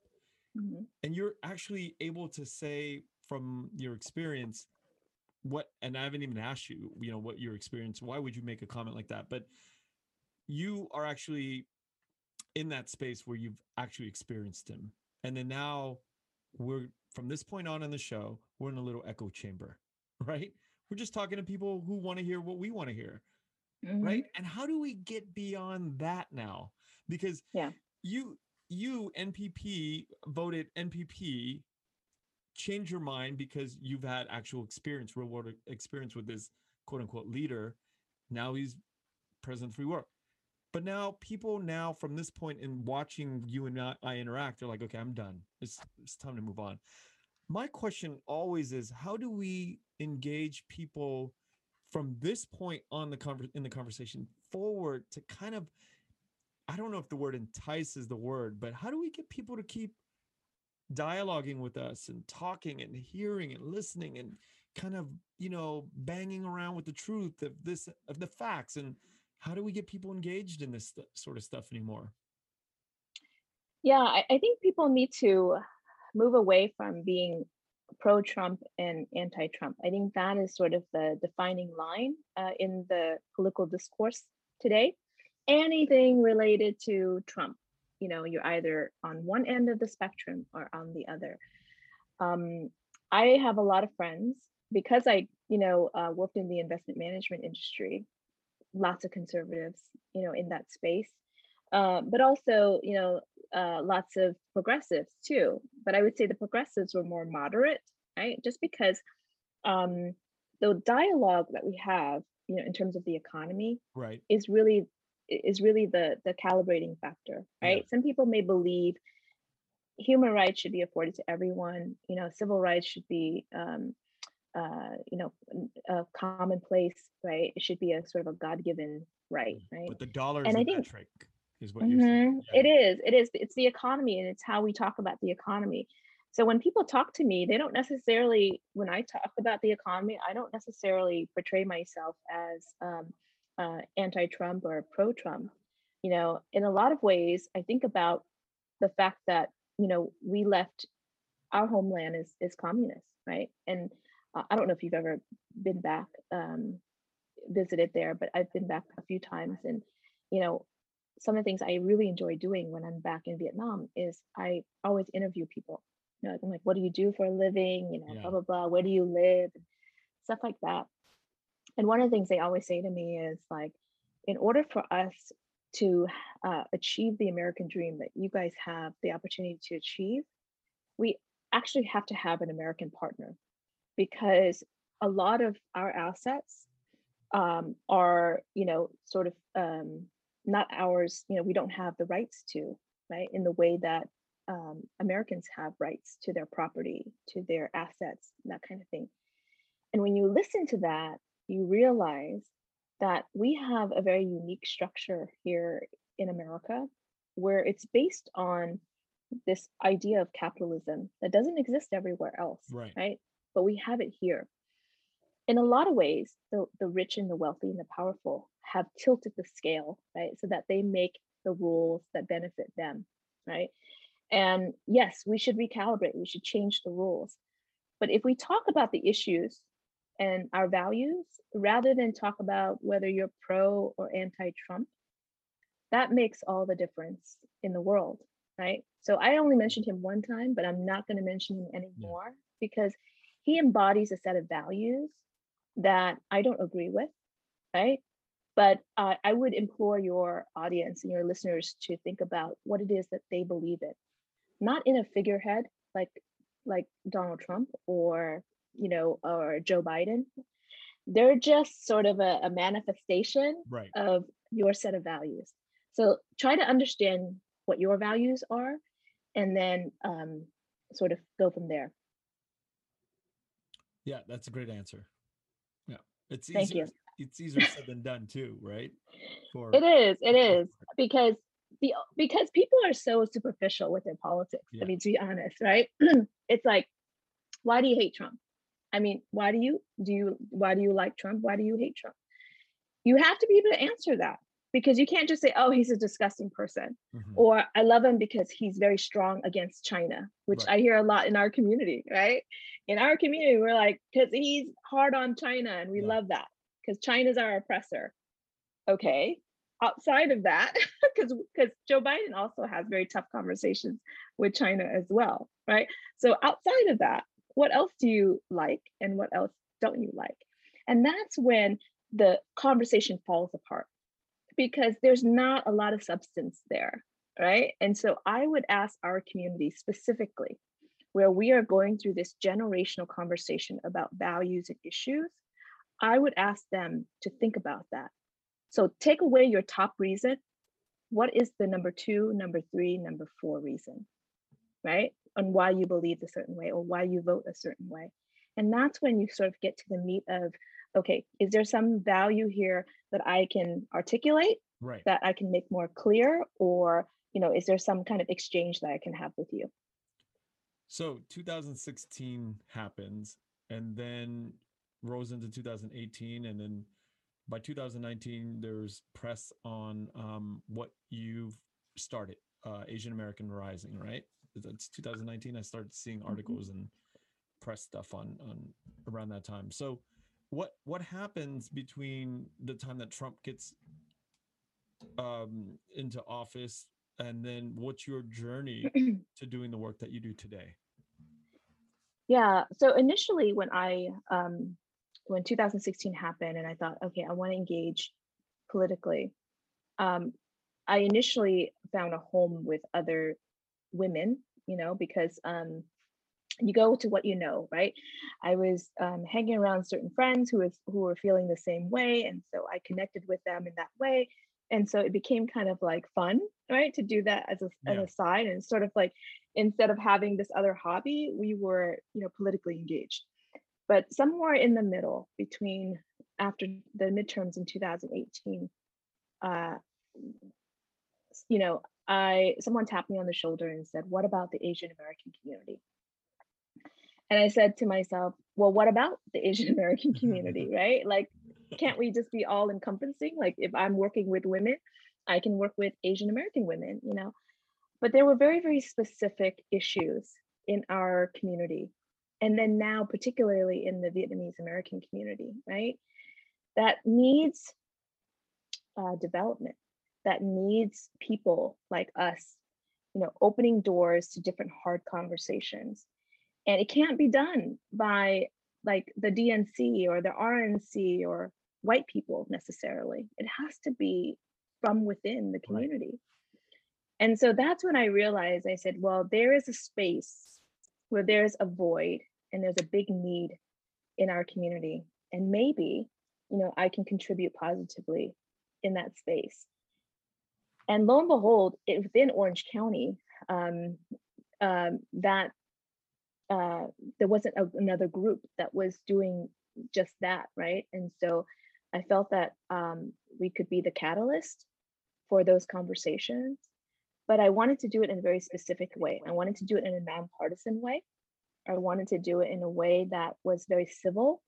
mm-hmm. and you're actually able to say from your experience what and i haven't even asked you you know what your experience why would you make a comment like that? But you are actually in that space where you've actually experienced him. And then now we're from this point on in the show we're in a little echo chamber right? We're just talking to people who want to hear what we want to hear mm-hmm. right and how do we get beyond that now? Because yeah. you you NPP voted NPP change your mind because you've had actual experience, real world experience with this quote unquote leader. Now he's president free world. But now people now from this point in watching you and I interact, they're like, okay, I'm done. It's it's time to move on. My question always is how do we engage people from this point on the conver- in the conversation forward to kind of I don't know if the word entice is the word, but how do we get people to keep dialoguing with us and talking and hearing and listening and kind of, you know, banging around with the truth of this, of the facts? And how do we get people engaged in this sort of stuff anymore? Yeah, I, I think people need to move away from being pro Trump and anti Trump. I think that is sort of the defining line uh, in the political discourse today anything related to Trump. You know, you're either on one end of the spectrum or on the other. Um, I have a lot of friends because I, you know, uh, worked in the investment management industry. Lots of conservatives, you know, in that space, uh, but also, you know, uh, lots of progressives too. But I would say the progressives were more moderate, right? Just because um, the dialogue that we have, you know, in terms of the economy, right, is really is really the the calibrating factor right? Yeah. some people may believe human rights should be afforded to everyone you know civil rights should be um, uh, you know a commonplace right? It should be a sort of a god-given right mm, right? But the dollar and I think, metric is what mm-hmm, you're saying. Yeah. it is. It is. It's the economy and it's how we talk about the economy. So when people talk to me they don't necessarily when i talk about the economy i don't necessarily portray myself as um, uh, anti-Trump or pro-Trump. You know, in a lot of ways, I think about the fact that you know we left our homeland is is communist, right? And uh, I don't know if you've ever been back, um, visited there, but I've been back a few times, and you know, some of the things I really enjoy doing when I'm back in Vietnam is I always interview people. You know, I'm like, what do you do for a living? You know, yeah. blah blah blah. Where do you live? Stuff like that and one of the things they always say to me is like in order for us to uh, achieve the american dream that you guys have the opportunity to achieve we actually have to have an American partner because a lot of our assets um, are, you know, sort of um, not ours. You know, we don't have the rights to, right, in the way that um, Americans have rights to their property, to their assets, that kind of thing. And when you listen to that, you realize that we have a very unique structure here in America where it's based on this idea of capitalism that doesn't exist everywhere else, right? right? But we have it here. In a lot of ways, the, the rich and the wealthy and the powerful have tilted the scale, right? So that they make the rules that benefit them, right? And yes, we should recalibrate, we should change the rules. But if we talk about the issues and our values, rather than talk about whether you're pro or anti Trump, that makes all the difference in the world, right? So I only mentioned him one time, but I'm not going to mention him anymore yeah. because he embodies a set of values that I don't agree with, right? But uh, I would implore your audience and your listeners to think about what it is that they believe in, not in a figurehead like like Donald Trump or you know or Joe Biden. They're just sort of a, a manifestation right. of your set of values. So try to understand what your values are and then um, sort of go from there. Yeah, that's a great answer. Yeah, it's easier. Thank you. It's easier said than done too, right? For it is. It is because the because people are so superficial with their politics. Yeah. I mean, to be honest, right? it's like, why do you hate Trump? I mean, why do you do you why do you like Trump? Why do you hate Trump? You have to be able to answer that because you can't just say, oh, he's a disgusting person, mm-hmm. or I love him because he's very strong against China, which right. I hear a lot in our community, right? In our community, we're like, because he's hard on China and we yeah. love that because China's our oppressor. Okay. Outside of that, because because Joe Biden also has very tough conversations with China as well, right? So outside of that, what else do you like and what else don't you like? And that's when the conversation falls apart because there's not a lot of substance there, right? And so I would ask our community specifically, where we are going through this generational conversation about values and issues, I would ask them to think about that. So take away your top reason. What is the number two, number three, number four reason, right? On why you believe a certain way or why you vote a certain way. And that's when you sort of get to the meat of okay, is there some value here that I can articulate right. that I can make more clear? Or, you know, is there some kind of exchange that I can have with you? So 2016 happens and then rose into 2018 and then by 2019 there's press on um, what you've started uh, asian american rising right that's 2019 i started seeing mm-hmm. articles and press stuff on on around that time so what what happens between the time that Trump gets um, into office and then what's your journey to doing the work that you do today? Yeah. So initially, when I um, when 2016 happened, and I thought, okay, I want to engage politically. Um, I initially found a home with other women, you know, because um, you go to what you know right i was um, hanging around certain friends who was who were feeling the same way and so i connected with them in that way and so it became kind of like fun right to do that as a, yeah. as a side and sort of like instead of having this other hobby we were you know politically engaged but somewhere in the middle between after the midterms in 2018 uh, you know i someone tapped me on the shoulder and said what about the asian american community and I said to myself, well, what about the Asian American community, right? Like, can't we just be all encompassing? Like, if I'm working with women, I can work with Asian American women, you know? But there were very, very specific issues in our community. And then now, particularly in the Vietnamese American community, right? That needs uh, development, that needs people like us, you know, opening doors to different hard conversations and it can't be done by like the DNC or the RNC or white people necessarily. It has to be from within the community. Right. And so that's when I realized I said, well, there is a space where there's a void and there's a big need in our community. And maybe, you know, I can contribute positively in that space. And lo and behold, it, within Orange County, um, um, that uh, there wasn't a, another group that was doing just that, right? And so I felt that um, we could be the catalyst for those conversations, but I wanted to do it in a very specific way. I wanted to do it in a nonpartisan way. I wanted to do it in a way that was very civil,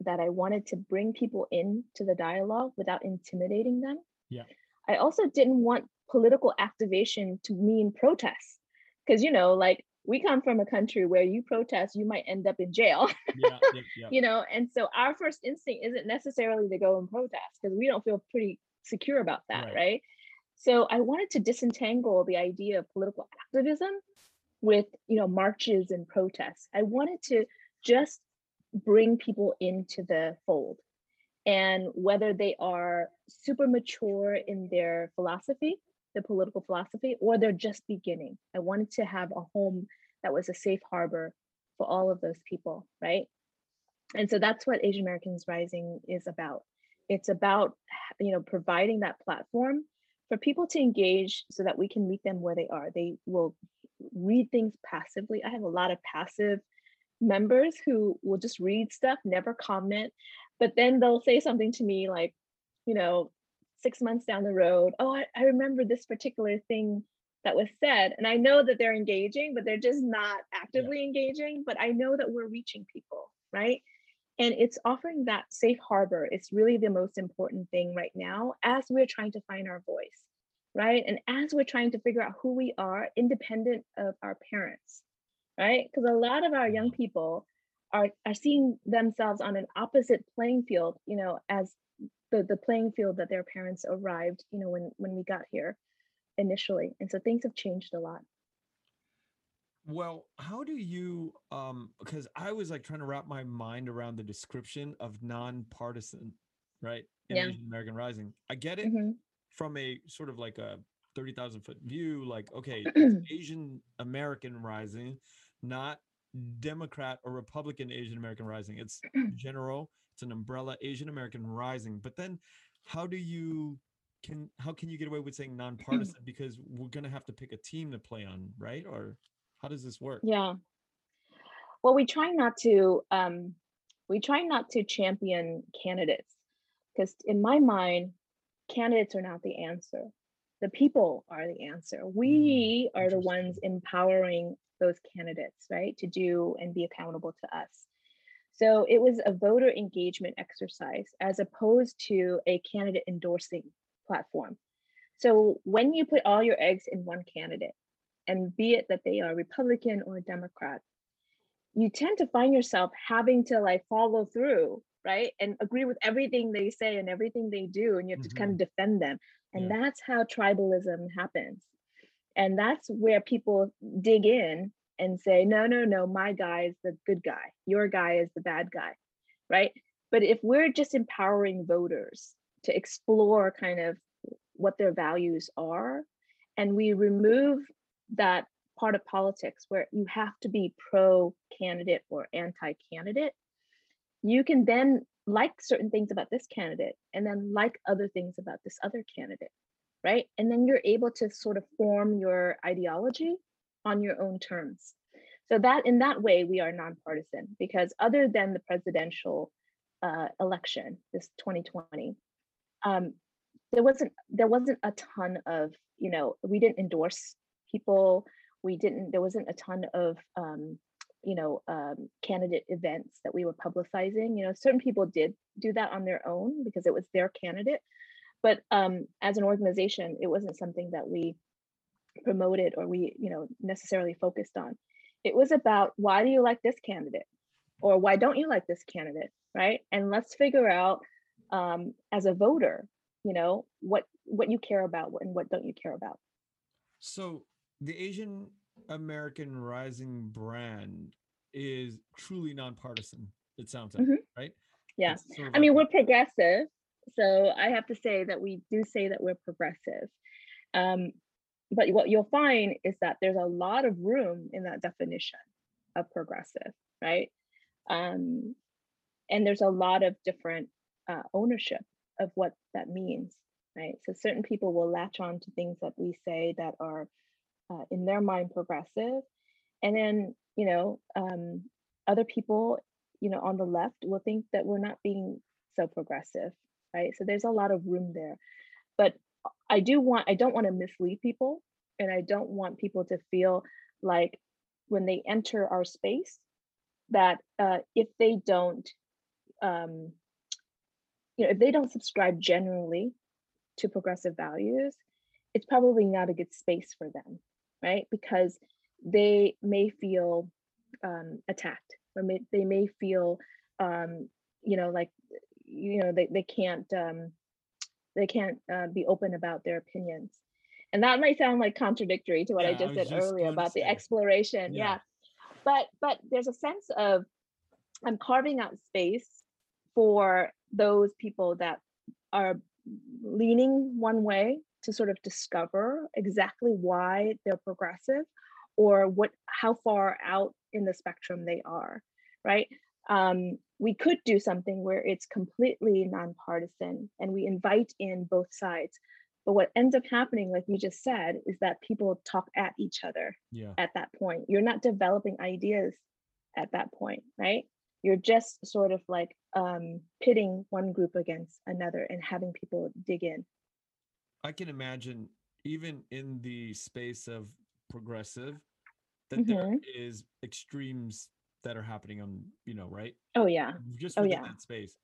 that I wanted to bring people into the dialogue without intimidating them. Yeah. I also didn't want political activation to mean protests. Because, you know, like we come from a country where you protest, you might end up in jail. Yeah, yeah, yeah. you know, and so our first instinct isn't necessarily to go and protest because we don't feel pretty secure about that, Right. right? So I wanted to disentangle the idea of political activism with, you know, marches and protests. I wanted to just bring people into the fold. And whether they are super mature in their philosophy, the political philosophy, or they're just beginning. I wanted to have a home that was a safe harbor for all of those people, right? And so that's what Asian Americans Rising is about. It's about, you know, providing that platform for people to engage so that we can meet them where they are. They will read things passively. I have a lot of passive members who will just read stuff, never comment, but then they'll say something to me like, you know, six months down the road, oh, I, I remember this particular thing that was said. And I know that they're engaging, but they're just not actively engaging. But I know that we're reaching people, right? And it's offering that safe harbor. It's really the most important thing right now as we're trying to find our voice, right? And as we're trying to figure out who we are, independent of our parents, right? Because a lot of our young mm-hmm. people are, are seeing themselves on an opposite playing field, you know, as the, the playing field that their parents arrived, you know, when, when we got here initially. And so things have changed a lot. Well, how do you um because I was like trying to wrap my mind around the description of nonpartisan, right? In Yeah. Asian American Rising. I get it Mhm. from a sort of like a 30,000 foot view, like, okay, it's Asian American Rising, not Democrat or Republican Asian American Rising. It's general, it's an umbrella Asian American Rising. But then how do you can how can you get away with saying nonpartisan because we're going to have to pick a team to play on, right? Or how does this work? Yeah. Well, we try not to um, we try not to champion candidates because in my mind, candidates are not the answer. The people are the answer. We are the ones empowering those candidates, right, to do and be accountable to us. So it was a voter engagement exercise as opposed to a candidate endorsing platform. So when you put all your eggs in one candidate, and be it that they are Republican or Democrat, you tend to find yourself having to like follow through, right? And agree with everything they say and everything they do, and you have to kind of mm-hmm. defend them. And Yeah. that's how tribalism happens. And that's where people dig in and say, no, no, no, my guy is the good guy, your guy is the bad guy, right? But if we're just empowering voters to explore kind of what their values are, and we remove that part of politics where you have to be pro candidate or anti candidate, you can then like certain things about this candidate and then like other things about this other candidate, right? And then you're able to sort of form your ideology on your own terms. So that in that way, we are nonpartisan because other than the presidential uh, election, this 2020, um, there wasn't there wasn't a ton of you know we didn't endorse people we didn't there wasn't a ton of um, you know um, candidate events that we were publicizing you know certain people did do that on their own because it was their candidate but um, as an organization it wasn't something that we promoted or we you know necessarily focused on it was about why do you like this candidate or why don't you like this candidate right and let's figure out um, as a voter you know what what you care about and what don't you care about So the Asian American Rising brand is truly nonpartisan. It sounds like, Mhm. right? yeah sort of i mean like- we're progressive so i have to say that we do say that we're progressive um, but what you'll find is that there's a lot of room in that definition of progressive, right? Um, and there's a lot of different uh, ownership of what that means, right? So certain people will latch on to things that we say that are uh, in their mind progressive, and then you know um, other people, you know, on the left will think that we're not being so progressive, right? So there's a lot of room there, but I do want I don't want to mislead people, and I don't want people to feel like when they enter our space that uh, if they don't um, you know if they don't subscribe generally to progressive values it's probably not a good space for them right because they may feel um, attacked or may, they may feel um, you know like you know they, they can't um, they can't uh, be open about their opinions. And that might sound like contradictory to what Yeah, i just I said just earlier about the exploration Yeah. yeah. But but there's a sense of i'm carving out space for those people that are leaning one way to sort of discover exactly why they're progressive or what how far out in the spectrum they are right? Um, we could do something where it's completely nonpartisan and we invite in both sides but what ends up happening like you just said is that people talk at each other Yeah. at that point. You're not developing ideas at that point, right? You're just sort of like um, pitting one group against another and having people dig in. I can imagine even in the space of progressive that there Mhm. is extremes that are happening on, you know, right? Oh yeah, Just Oh, yeah. that space.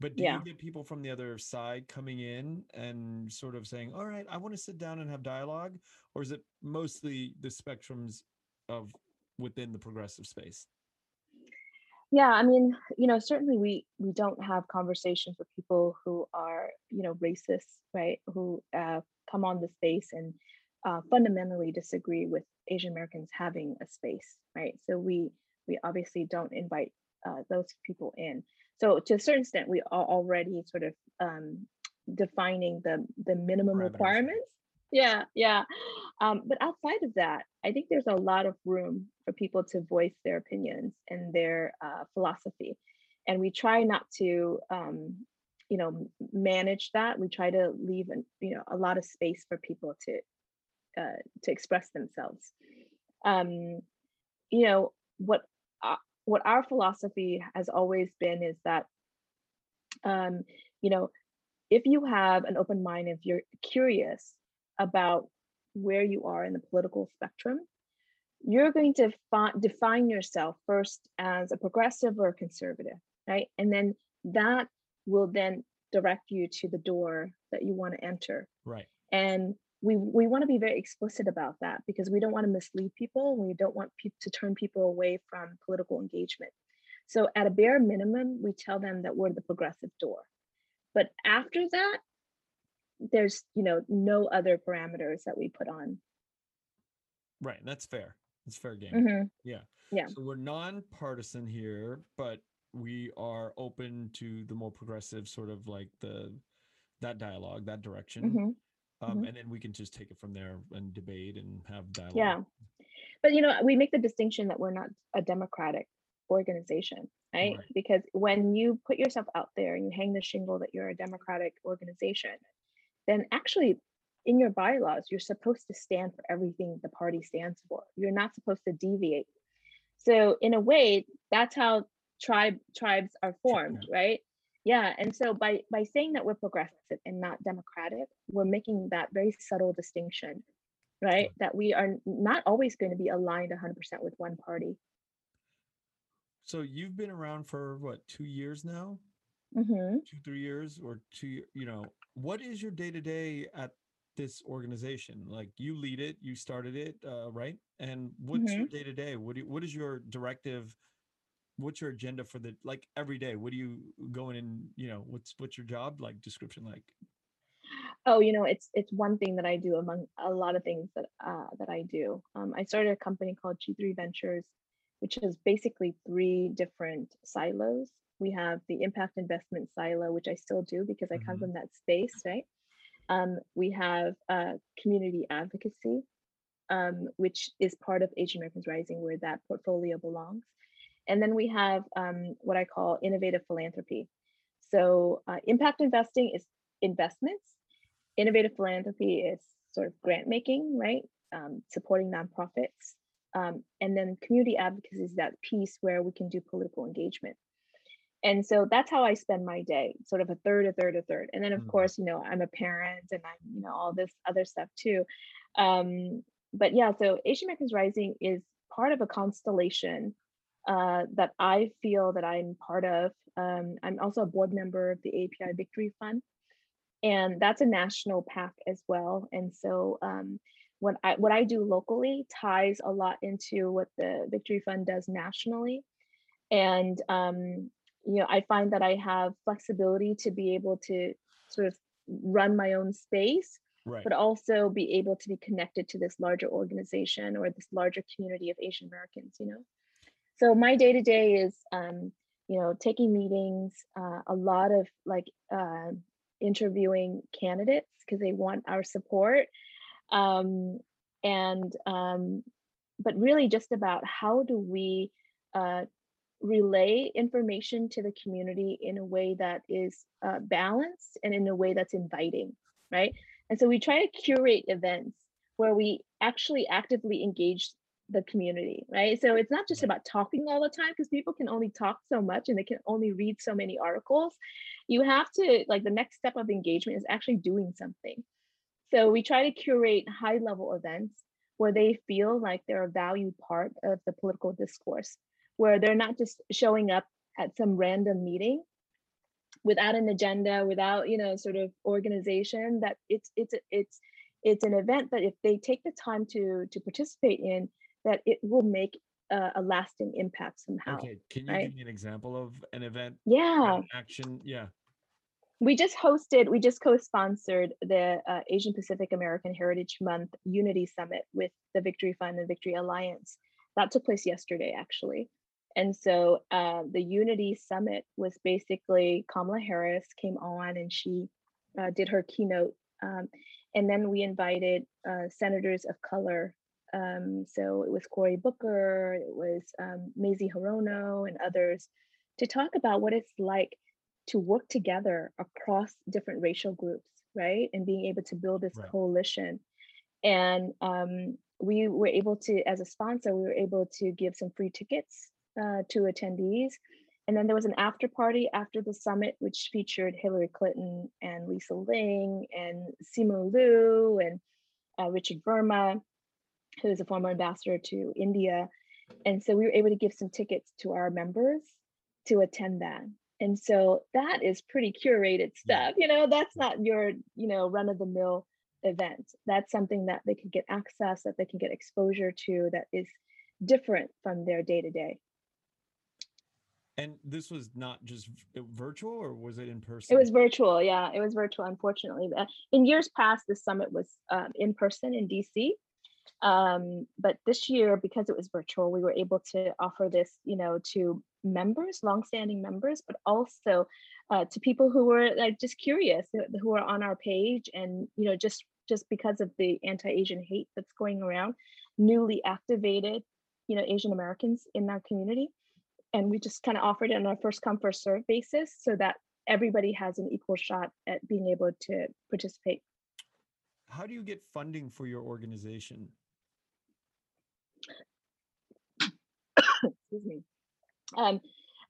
But do Yeah. you get people from the other side coming in and sort of saying, "All right, I want to sit down and have dialogue or is it mostly the spectrums of within the progressive space? yeah. I mean, you know, certainly we we don't have conversations with people who are you know racist, right? Who uh, come on the space and uh, fundamentally disagree with Asian Americans having a space, right? So we we obviously don't invite uh, those people in. So to a certain extent, we are already sort of um, defining the the minimum Parameters. requirements. Yeah, yeah. Um, but outside of that, I think there's a lot of room for people to voice their opinions and their uh, philosophy, and we try not to, um, you know, manage that. We try to leave, an, you know, a lot of space for people to uh, to express themselves. Um, you know what what our philosophy has always been is that um, you know if you have an open mind if you're curious about where you are in the political spectrum you're going to fi- define yourself first as a progressive or a conservative right and then that will then direct you to the door that you want to enter Right. and we we want to be very explicit about that because we don't want to mislead people we don't want pe- to turn people away from political engagement so at a bare minimum we tell them that we're the progressive door but after that there's you know no other parameters that we put on Right. That's fair. It's fair game. Mhm. Yeah. Yeah. So we're nonpartisan here, but we are open to the more progressive sort of like the that dialogue, that direction. Mhm. Um, mhm. and then we can just take it from there and debate and have dialogue. yeah but you know we make the distinction that we're not a democratic organization right? Right. because when you put yourself out there and you hang the shingle that you're a democratic organization then actually in your bylaws you're supposed to stand for everything the party stands for you're not supposed to deviate so in a way that's how tribe tribes are formed right yeah and so by by saying that we're progressive and not democratic we're making that very subtle distinction right that we are not always going to be aligned 100% with one party So you've been around for what, two years now? hmm Two, three years or two, you know, what is your day to day at this organization? Like you lead it, you started it, uh, right? And what's your day to day? What do what is your directive? What's your agenda for the like every day? What do you going in, you know, what's what's your job like description like? oh you know it's it's one thing that i do among a lot of things that uh, that i do um, i started a company called g3 ventures which is basically three different silos we have the impact investment silo which i still do because i come Mhm. from that space right um, we have uh, community advocacy um, which is part of Asian Americans Rising, where that portfolio belongs. And then we have um, what I call innovative philanthropy. So uh, impact investing is investments. Innovative philanthropy is sort of grant making, right? Um, supporting nonprofits. Um, and then community advocacy is that piece where we can do political engagement. And so that's how I spend my day, sort of a third, a third, a third. And then of mm-hmm. course, you know, I'm a parent and I'm, you know, all this other stuff too. Um, but yeah, so Asian Americans Rising is part of a constellation uh, that I feel that I'm part of. Um, I'm also a board member of the API Victory Fund, and that's a national PAC as well. And so um, what I what I do locally ties a lot into what the Victory Fund does nationally, and um, you know I find that I have flexibility to be able to sort of run my own space right. but also be able to be connected to this larger organization or this larger community of Asian Americans, you know? So my day to day is, um, you know, taking meetings, uh, a lot of like uh, interviewing candidates because they want our support. Um, and, um, but really just about how do we uh, relay information to the community in a way that is uh, balanced and in a way that's inviting, right? And so we try to curate events where we actually actively engage the community, right? So it's not just about talking all the time because people can only talk so much and they can only read so many articles. You have to, like, the next step of engagement is actually doing something. So we try to curate high level events where they feel like they're a valued part of the political discourse, where they're not just showing up at some random meeting, without an agenda, without you know sort of organization. That it's it's it's it's an event that if they take the time to to participate in, that it will make a, a lasting impact somehow. Okay, can you right? give me an example of an event? Yeah, action. Yeah. We just hosted, we just co-sponsored the uh, Asian Pacific American Heritage Month Unity Summit with the Victory Fund and Victory Alliance. That took place yesterday, actually. And so uh, the Unity Summit was basically Kamala Harris came on and she uh, did her keynote. Um, and then we invited uh, senators of color. Um, so it was Cory Booker, it was um, Mazie Hirono, and others to talk about what it's like to work together across different racial groups, right? And being able to build this right. coalition. And um, we were able to, as a sponsor, we were able to give some free tickets uh, to attendees. And then there was an after party after the summit, which featured Hillary Clinton and Lisa Ling and Simu Liu and uh, Richard Verma, who is a former ambassador to India. And so we were able to give some tickets to our members to attend that. And so that is pretty curated stuff. You know, that's not your, you know, run of the mill event. That's something that they can get access, that they can get exposure to, that is different from their day to day. And this was not just virtual, or was it in person? It was virtual. Yeah, it was virtual. Unfortunately, uh, in years past, the summit was um, in person in DC. Um, but this year, because it was virtual, we were able to offer this, you know, to members, longstanding members, but also uh, to people who were like just curious, who are on our page, and you know, just just because of the anti-Asian hate that's going around, newly activated, you know, Asian Americans in our community. And we just kind of offered it on a first come first serve basis so that everybody has an equal shot at being able to participate. How do you get funding for your organization excuse me. Um,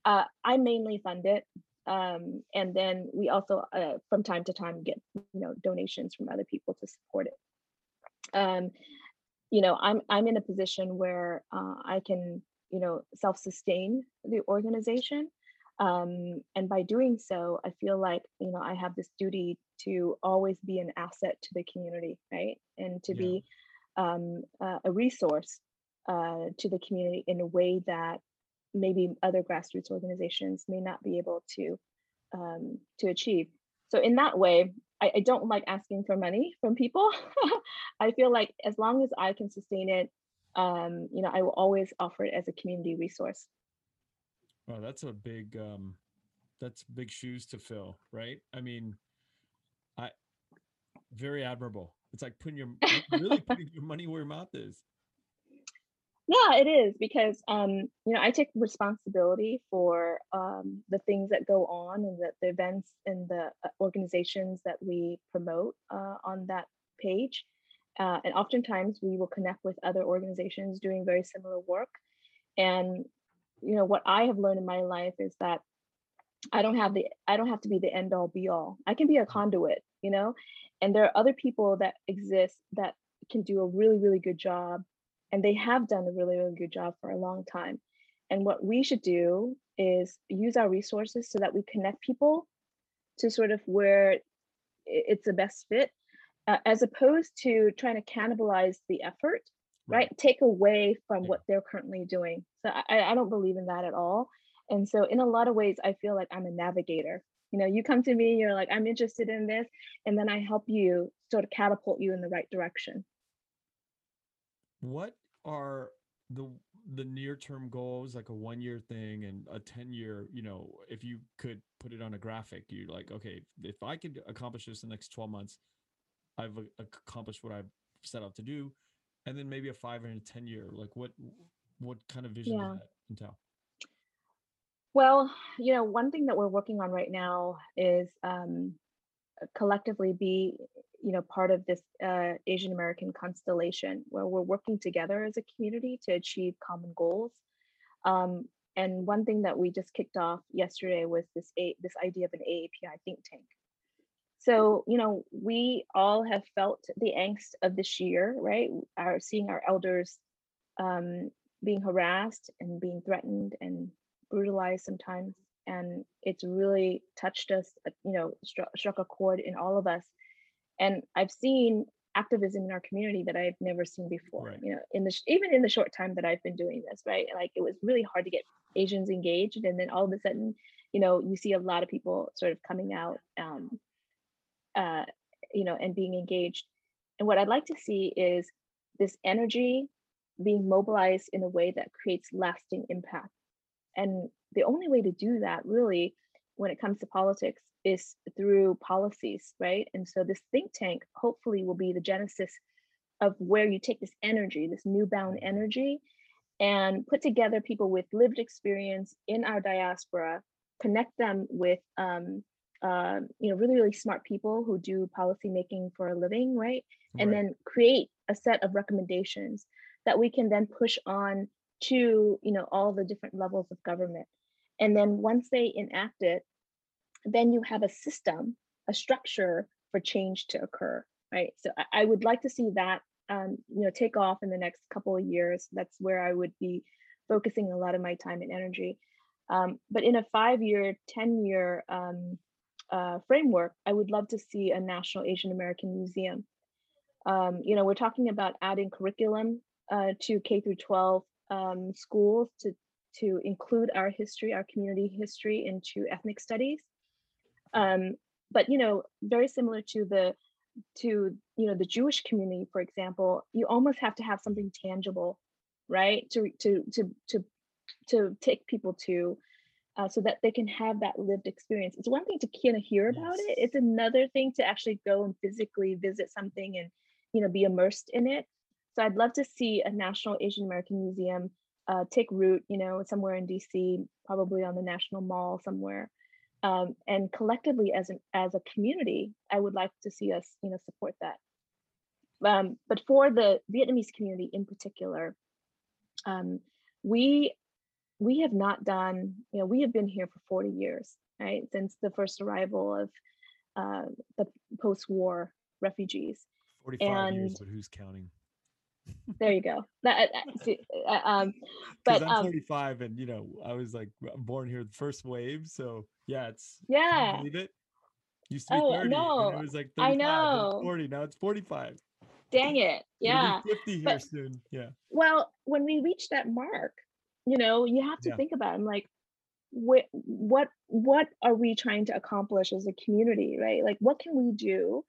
uh, i mainly fund it um, and then we also uh, from time to time get you know donations from other people to support it. Um, you know i'm i'm in a position where uh, i can you know self-sustain the organization um, and by doing so i feel like you know i have this duty to always be an asset to the community right? And to yeah. be um, uh, a resource uh, to the community in a way that maybe other grassroots organizations may not be able to um, to achieve so in that way I, I don't like asking for money from people i feel like as long as i can sustain it um, you know, I will always offer it as a community resource. Well, that's a big, um, that's big shoes to fill, right? I mean, I very admirable. It's like putting your really putting your money where your mouth is. Yeah, it is because um, you know I take responsibility for um, the things that go on and the, the events and the uh, organizations that we promote uh, on that page. Uh, and oftentimes we will connect with other organizations doing very similar work. And you know what I have learned in my life is that I don't have the I don't have to be the end all be all. I can be a conduit, you know, and there are other people that exist that can do a really really good job and they have done a really really good job for a long time. And what we should do is use our resources so that we connect people to sort of where it's the best fit uh, as opposed to trying to cannibalize the effort right, right? take away from yeah. what they're currently doing so I, I don't believe in that at all and so in a lot of ways i feel like i'm a navigator you know you come to me you're like i'm interested in this and then i help you sort of catapult you in the right direction what are the the near term goals like a one year thing and a 10 year you know if you could put it on a graphic you're like okay if i could accomplish this in the next 12 months i've accomplished what i've set out to do and then maybe a five and a 10 year like what what kind of vision yeah. does that entail well you know one thing that we're working on right now is um, collectively be you know part of this uh, asian american constellation where we're working together as a community to achieve common goals. Um, and one thing that we just kicked off yesterday was this a, this idea of an aapi think tank. So you know we all have felt the angst of this year right? Our seeing our elders um, being harassed and being threatened and brutalized sometimes. And it's really touched us uh, you know struck, struck a chord in all of us and i've seen activism in our community that i've never seen before right. you know in the even in the short time that i've been doing this right? Like it was really hard to get asians engaged and then all of a sudden you know you see a lot of people sort of coming out um, uh, you know and being engaged. And what i'd like to see is this energy being mobilized in a way that creates lasting impact. And the only way to do that really when it comes to politics is through policies, right? And so this think tank hopefully will be the genesis of where you take this energy, this newbound energy, and put together people with lived experience in our diaspora, connect them with um, uh, you know really really smart people who do policy making for a living, right? And right. then create a set of recommendations that we can then push on to you know all the different levels of government and then once they enact it then you have a system a structure for change to occur right? So i, I would like to see that um, you know take off in the next couple of years. That's where i would be focusing a lot of my time and energy. Um, but in a five year ten year um, uh, framework i would love to see a national asian american museum. Um, you know we're talking about adding curriculum uh, to k through 12 um, schools to to include our history, our community history into ethnic studies. Um, but you know, very similar to the to you know the Jewish community, for example, you almost have to have something tangible, right? To to to to to take people to uh, so that they can have that lived experience. It's one thing to kind of hear about yes. it. It's another thing to actually go and physically visit something and you know be immersed in it. So I'd love to see a National Asian American Museum uh, take root, you know, somewhere in DC, probably on the National Mall somewhere. Um, and collectively, as an as a community, I would like to see us, you know, support that. Um, but for the Vietnamese community in particular, um, we we have not done, you know, we have been here for 40 years, right, since the first arrival of uh, the post-war refugees. 45 and, years, but who's counting? there you go. That, see, uh, um, but I'm um, 45, and you know, I was like born here the first wave, so yeah, it's yeah. Believe it. Used to be oh, 30, no. it was like 35, I know. 40. Now it's 45. Dang it! Yeah, 50 here but, soon. Yeah. Well, when we reach that mark, you know, you have to yeah. think about. It. I'm like, what what what are we trying to accomplish as a community, right? Like, what can we do?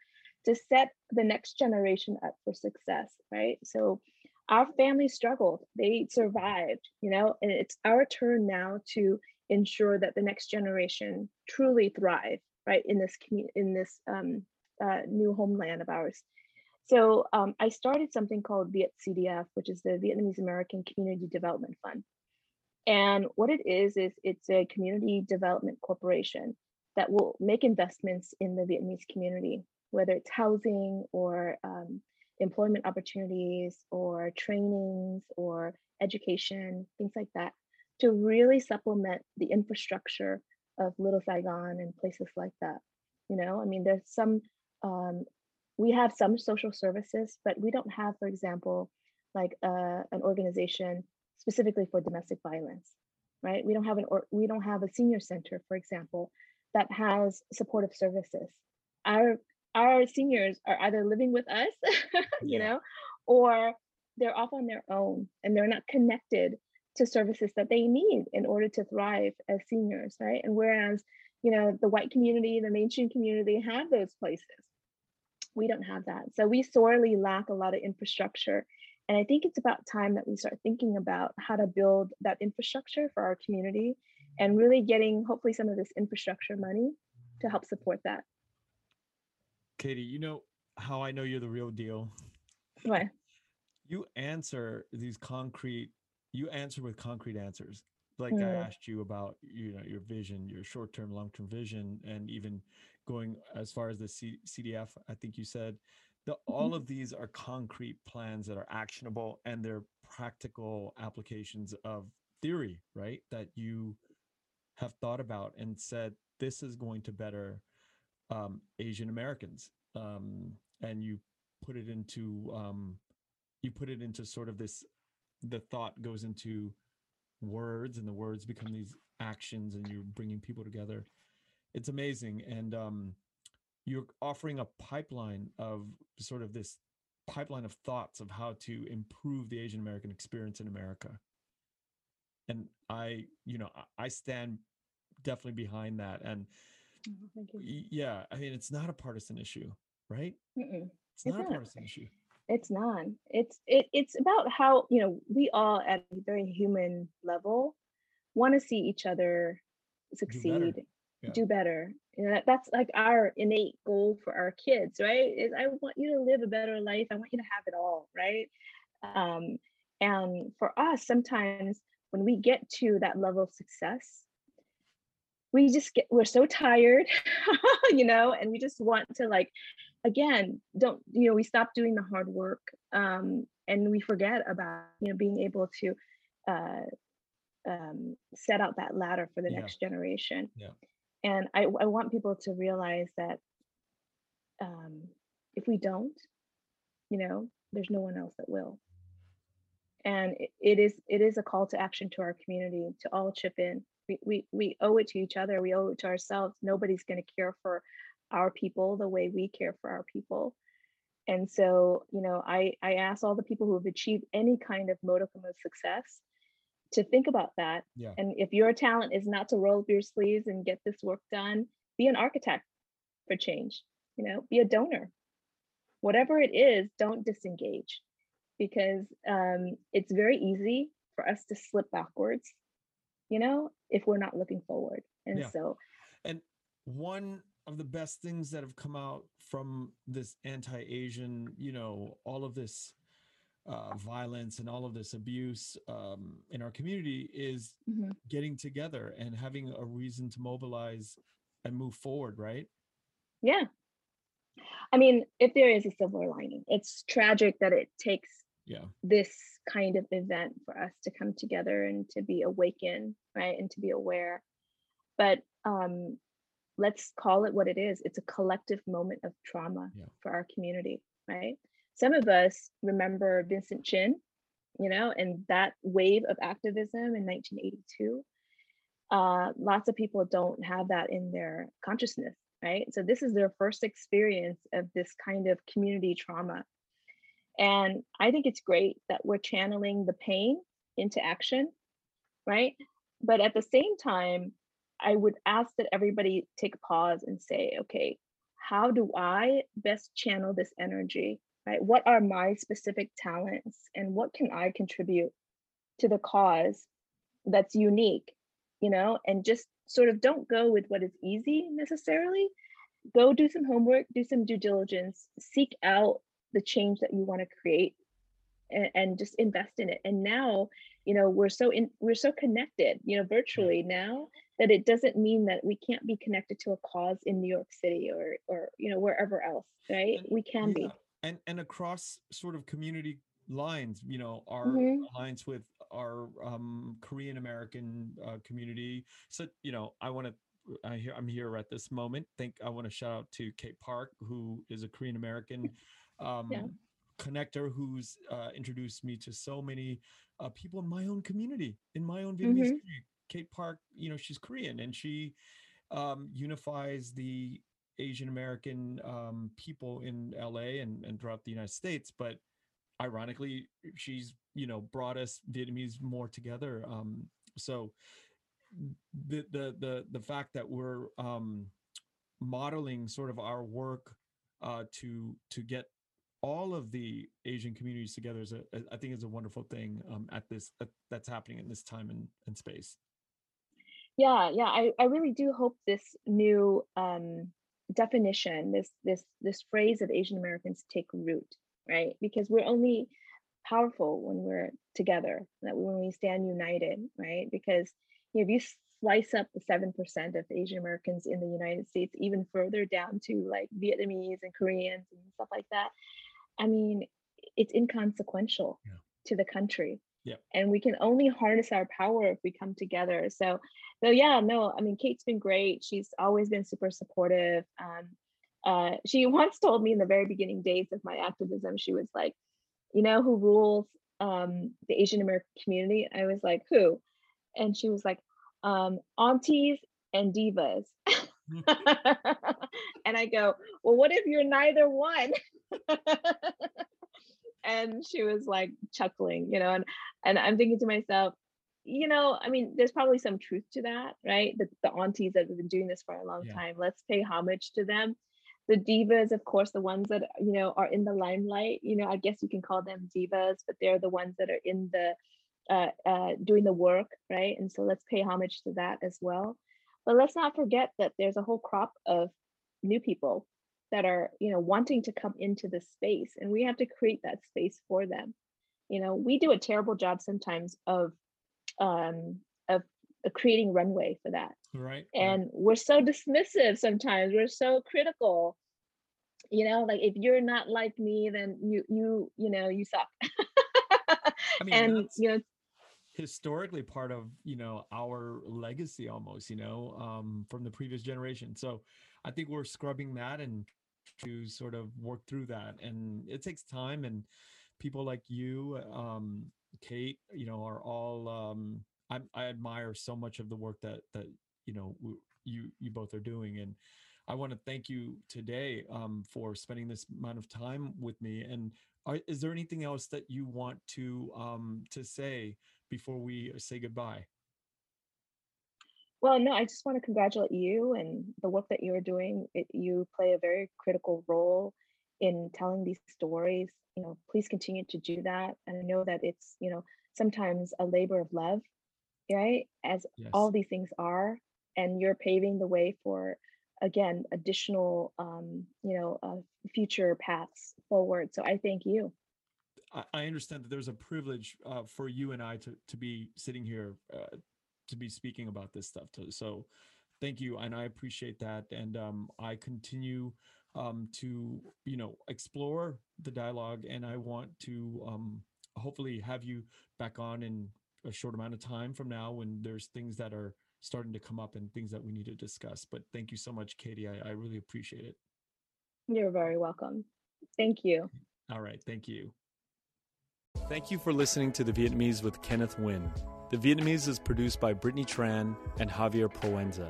to set the next generation up for success, right? So our family struggled, they survived, you know, and it's our turn now to ensure that the next generation truly thrive, right, in this community, in this um, uh, new homeland of ours. So um, I started something called Viet CDF, which is the Vietnamese American Community Development Fund. And what it is, is it's a community development corporation that will make investments in the Vietnamese community, whether it's housing or um, employment opportunities or trainings or education, things like that, to really supplement the infrastructure of Little Saigon and places like that. You know, I mean, there's some, um, we have some social services, but we don't have, for example, like uh, an organization specifically for domestic violence, right? We don't have an, or we don't have a senior center, for example, that has supportive services. Our our seniors are either living with us, you yeah. know, or they're off on their own and they're not connected to services that they need in order to thrive as seniors, right? And whereas, you know, the white community, the mainstream community have those places, we don't have that. So we sorely lack a lot of infrastructure. And I think it's about time that we start thinking about how to build that infrastructure for our community and really getting hopefully some of this infrastructure money to help support that. Katie, you know how I know you're the real deal? Why? You answer these concrete, you answer with concrete answers. Like mm. I asked you about, you know, your vision, your short-term, long-term vision, and even going as far as the C- CDF, I think you said the, mm-hmm. all of these are concrete plans that are actionable and they're practical applications of theory, right? That you have thought about and said this is going to better um, Asian Americans, um, and you put it into um, you put it into sort of this. The thought goes into words, and the words become these actions, and you're bringing people together. It's amazing, and um, you're offering a pipeline of sort of this pipeline of thoughts of how to improve the Asian American experience in America. And I, you know, I stand definitely behind that. And oh, yeah, I mean, it's not a partisan issue, right? Mm-mm. It's, not, not a partisan issue. It's not. It's it, it's about how you know we all at a very human level want to see each other succeed, do better. Yeah. Do better. You know, that's like our innate goal for our kids, right? Is I want you to live a better life. I want you to have it all, right? Um, and for us, sometimes when we get to that level of success, we just get we're so tired you know and we just want to like again don't you know we stop doing the hard work um and we forget about you know being able to uh um set out that ladder for the yeah. next generation yeah and i i want people to realize that um if we don't you know there's no one else that will and it, it is it is a call to action to our community to all chip in we, we, we owe it to each other. We owe it to ourselves. Nobody's going to care for our people the way we care for our people. And so, you know, I, I ask all the people who have achieved any kind of modicum of success to think about that. Yeah. And if your talent is not to roll up your sleeves and get this work done, be an architect for change, you know, be a donor. Whatever it is, don't disengage because um, it's very easy for us to slip backwards you know, if we're not looking forward. And yeah. so, and one of the best things that have come out from this anti-Asian, you know, all of this uh, violence and all of this abuse um, in our community is mm-hmm. getting together and having a reason to mobilize and move forward, right? Yeah. I mean, if there is a silver lining, it's tragic that it takes yeah this kind of event for us to come together and to be awakened right and to be aware but um let's call it what it is it's a collective moment of trauma yeah. for our community right some of us remember vincent chin you know and that wave of activism in 1982 uh, lots of people don't have that in their consciousness right so this is their first experience of this kind of community trauma and I think it's great that we're channeling the pain into action, right? But at the same time, I would ask that everybody take a pause and say, okay, how do I best channel this energy, right? What are my specific talents and what can I contribute to the cause that's unique, you know? And just sort of don't go with what is easy necessarily. Go do some homework, do some due diligence, seek out the change that you want to create and, and, just invest in it and now you know we're so in we're so connected you know mm. virtually now that it doesn't mean that we can't be connected to a cause in new york city or or you know wherever else right and, we can yeah. be and and across sort of community lines you know our mm-hmm. alliance with our um, korean american uh, community so you know i want to I hear I'm here at this moment. Think I want to shout out to Kate Park, who is a Korean American um, yeah. connector, who's uh, introduced me to so many uh, people in my own community, in my own Vietnamese mm-hmm. Kate Park, you know, she's Korean and she um, unifies the Asian American um, people in LA and, and throughout the United States. But ironically, she's you know brought us Vietnamese more together. Um, so the the the the fact that we're um, modeling sort of our work uh, to to get all of the Asian communities together is a I think is a wonderful thing um, at this at, that's happening in this time and, and space. Yeah, yeah, I, I really do hope this new um, definition, this this this phrase of Asian Americans take root, right? Because we're only powerful when we're together, that when we stand united, right? Because you know, if you slice up the 7% of Asian Americans in the United States, even further down to like Vietnamese and Koreans and stuff like that, I mean, it's inconsequential yeah. to the country. Yeah. And we can only harness our power if we come together. So, so yeah, no, I mean, Kate's been great. She's always been super supportive. Um, uh, she once told me in the very beginning days of my activism, she was like, you know, who rules um, the Asian American community? I was like, who? and she was like, um, aunties and divas. and I go, well, what if you're neither one? And she was like chuckling, you know, and and I'm thinking to myself, you know, I mean, there's probably some truth to that, right? The, the aunties that have been doing this for a long yeah. time. Let's pay homage to them. The divas, of course, the ones that you know are in the limelight. You know, I guess you can call them divas, but they're the ones that are in the uh, uh, doing the work, right? And so let's pay homage to that as well. But let's not forget that there's a whole crop of new people that are, you know, wanting to come into this space, and we have to create that space for them. You know, we do a terrible job sometimes of um, of creating runway for that. Right. And we're so dismissive sometimes. We're so critical. You know, like if you're not like me, then you you you know you suck. I mean, and you know historically part of you know our legacy almost you know um from the previous generation so i think we're scrubbing that and to sort of work through that and it takes time and people like you um kate you know are all um i, I admire so much of the work that that you know you you both are doing and i want to thank you today um for spending this amount of time with me and are, is there anything else that you want to um to say before we say goodbye? Well, no, I just want to congratulate you and the work that you're doing. It, you play a very critical role in telling these stories. You know, please continue to do that. And I know that it's, you know, sometimes a labor of love, right? As yes. all these things are. And you're paving the way for, again, additional, um, you know, uh, future paths forward. So I thank you. I understand that there's a privilege uh, for you and I to to be sitting here uh, to be speaking about this stuff. Too. So, thank you, and I appreciate that. And um, I continue um, to you know explore the dialogue, and I want to um, hopefully have you back on in a short amount of time from now when there's things that are starting to come up and things that we need to discuss. But thank you so much, Katie. I, I really appreciate it. You're very welcome. Thank you. All right. Thank you. Thank you for listening to The Vietnamese with Kenneth Nguyen. The Vietnamese is produced by Brittany Tran and Javier Proenza.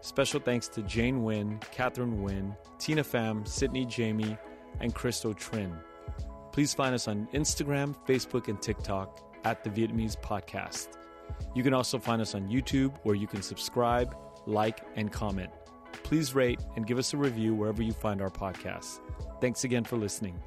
Special thanks to Jane Nguyen, Catherine Nguyen, Tina Pham, Sydney Jamie, and Christo Trin. Please find us on Instagram, Facebook, and TikTok at The Vietnamese Podcast. You can also find us on YouTube where you can subscribe, like, and comment. Please rate and give us a review wherever you find our podcast. Thanks again for listening.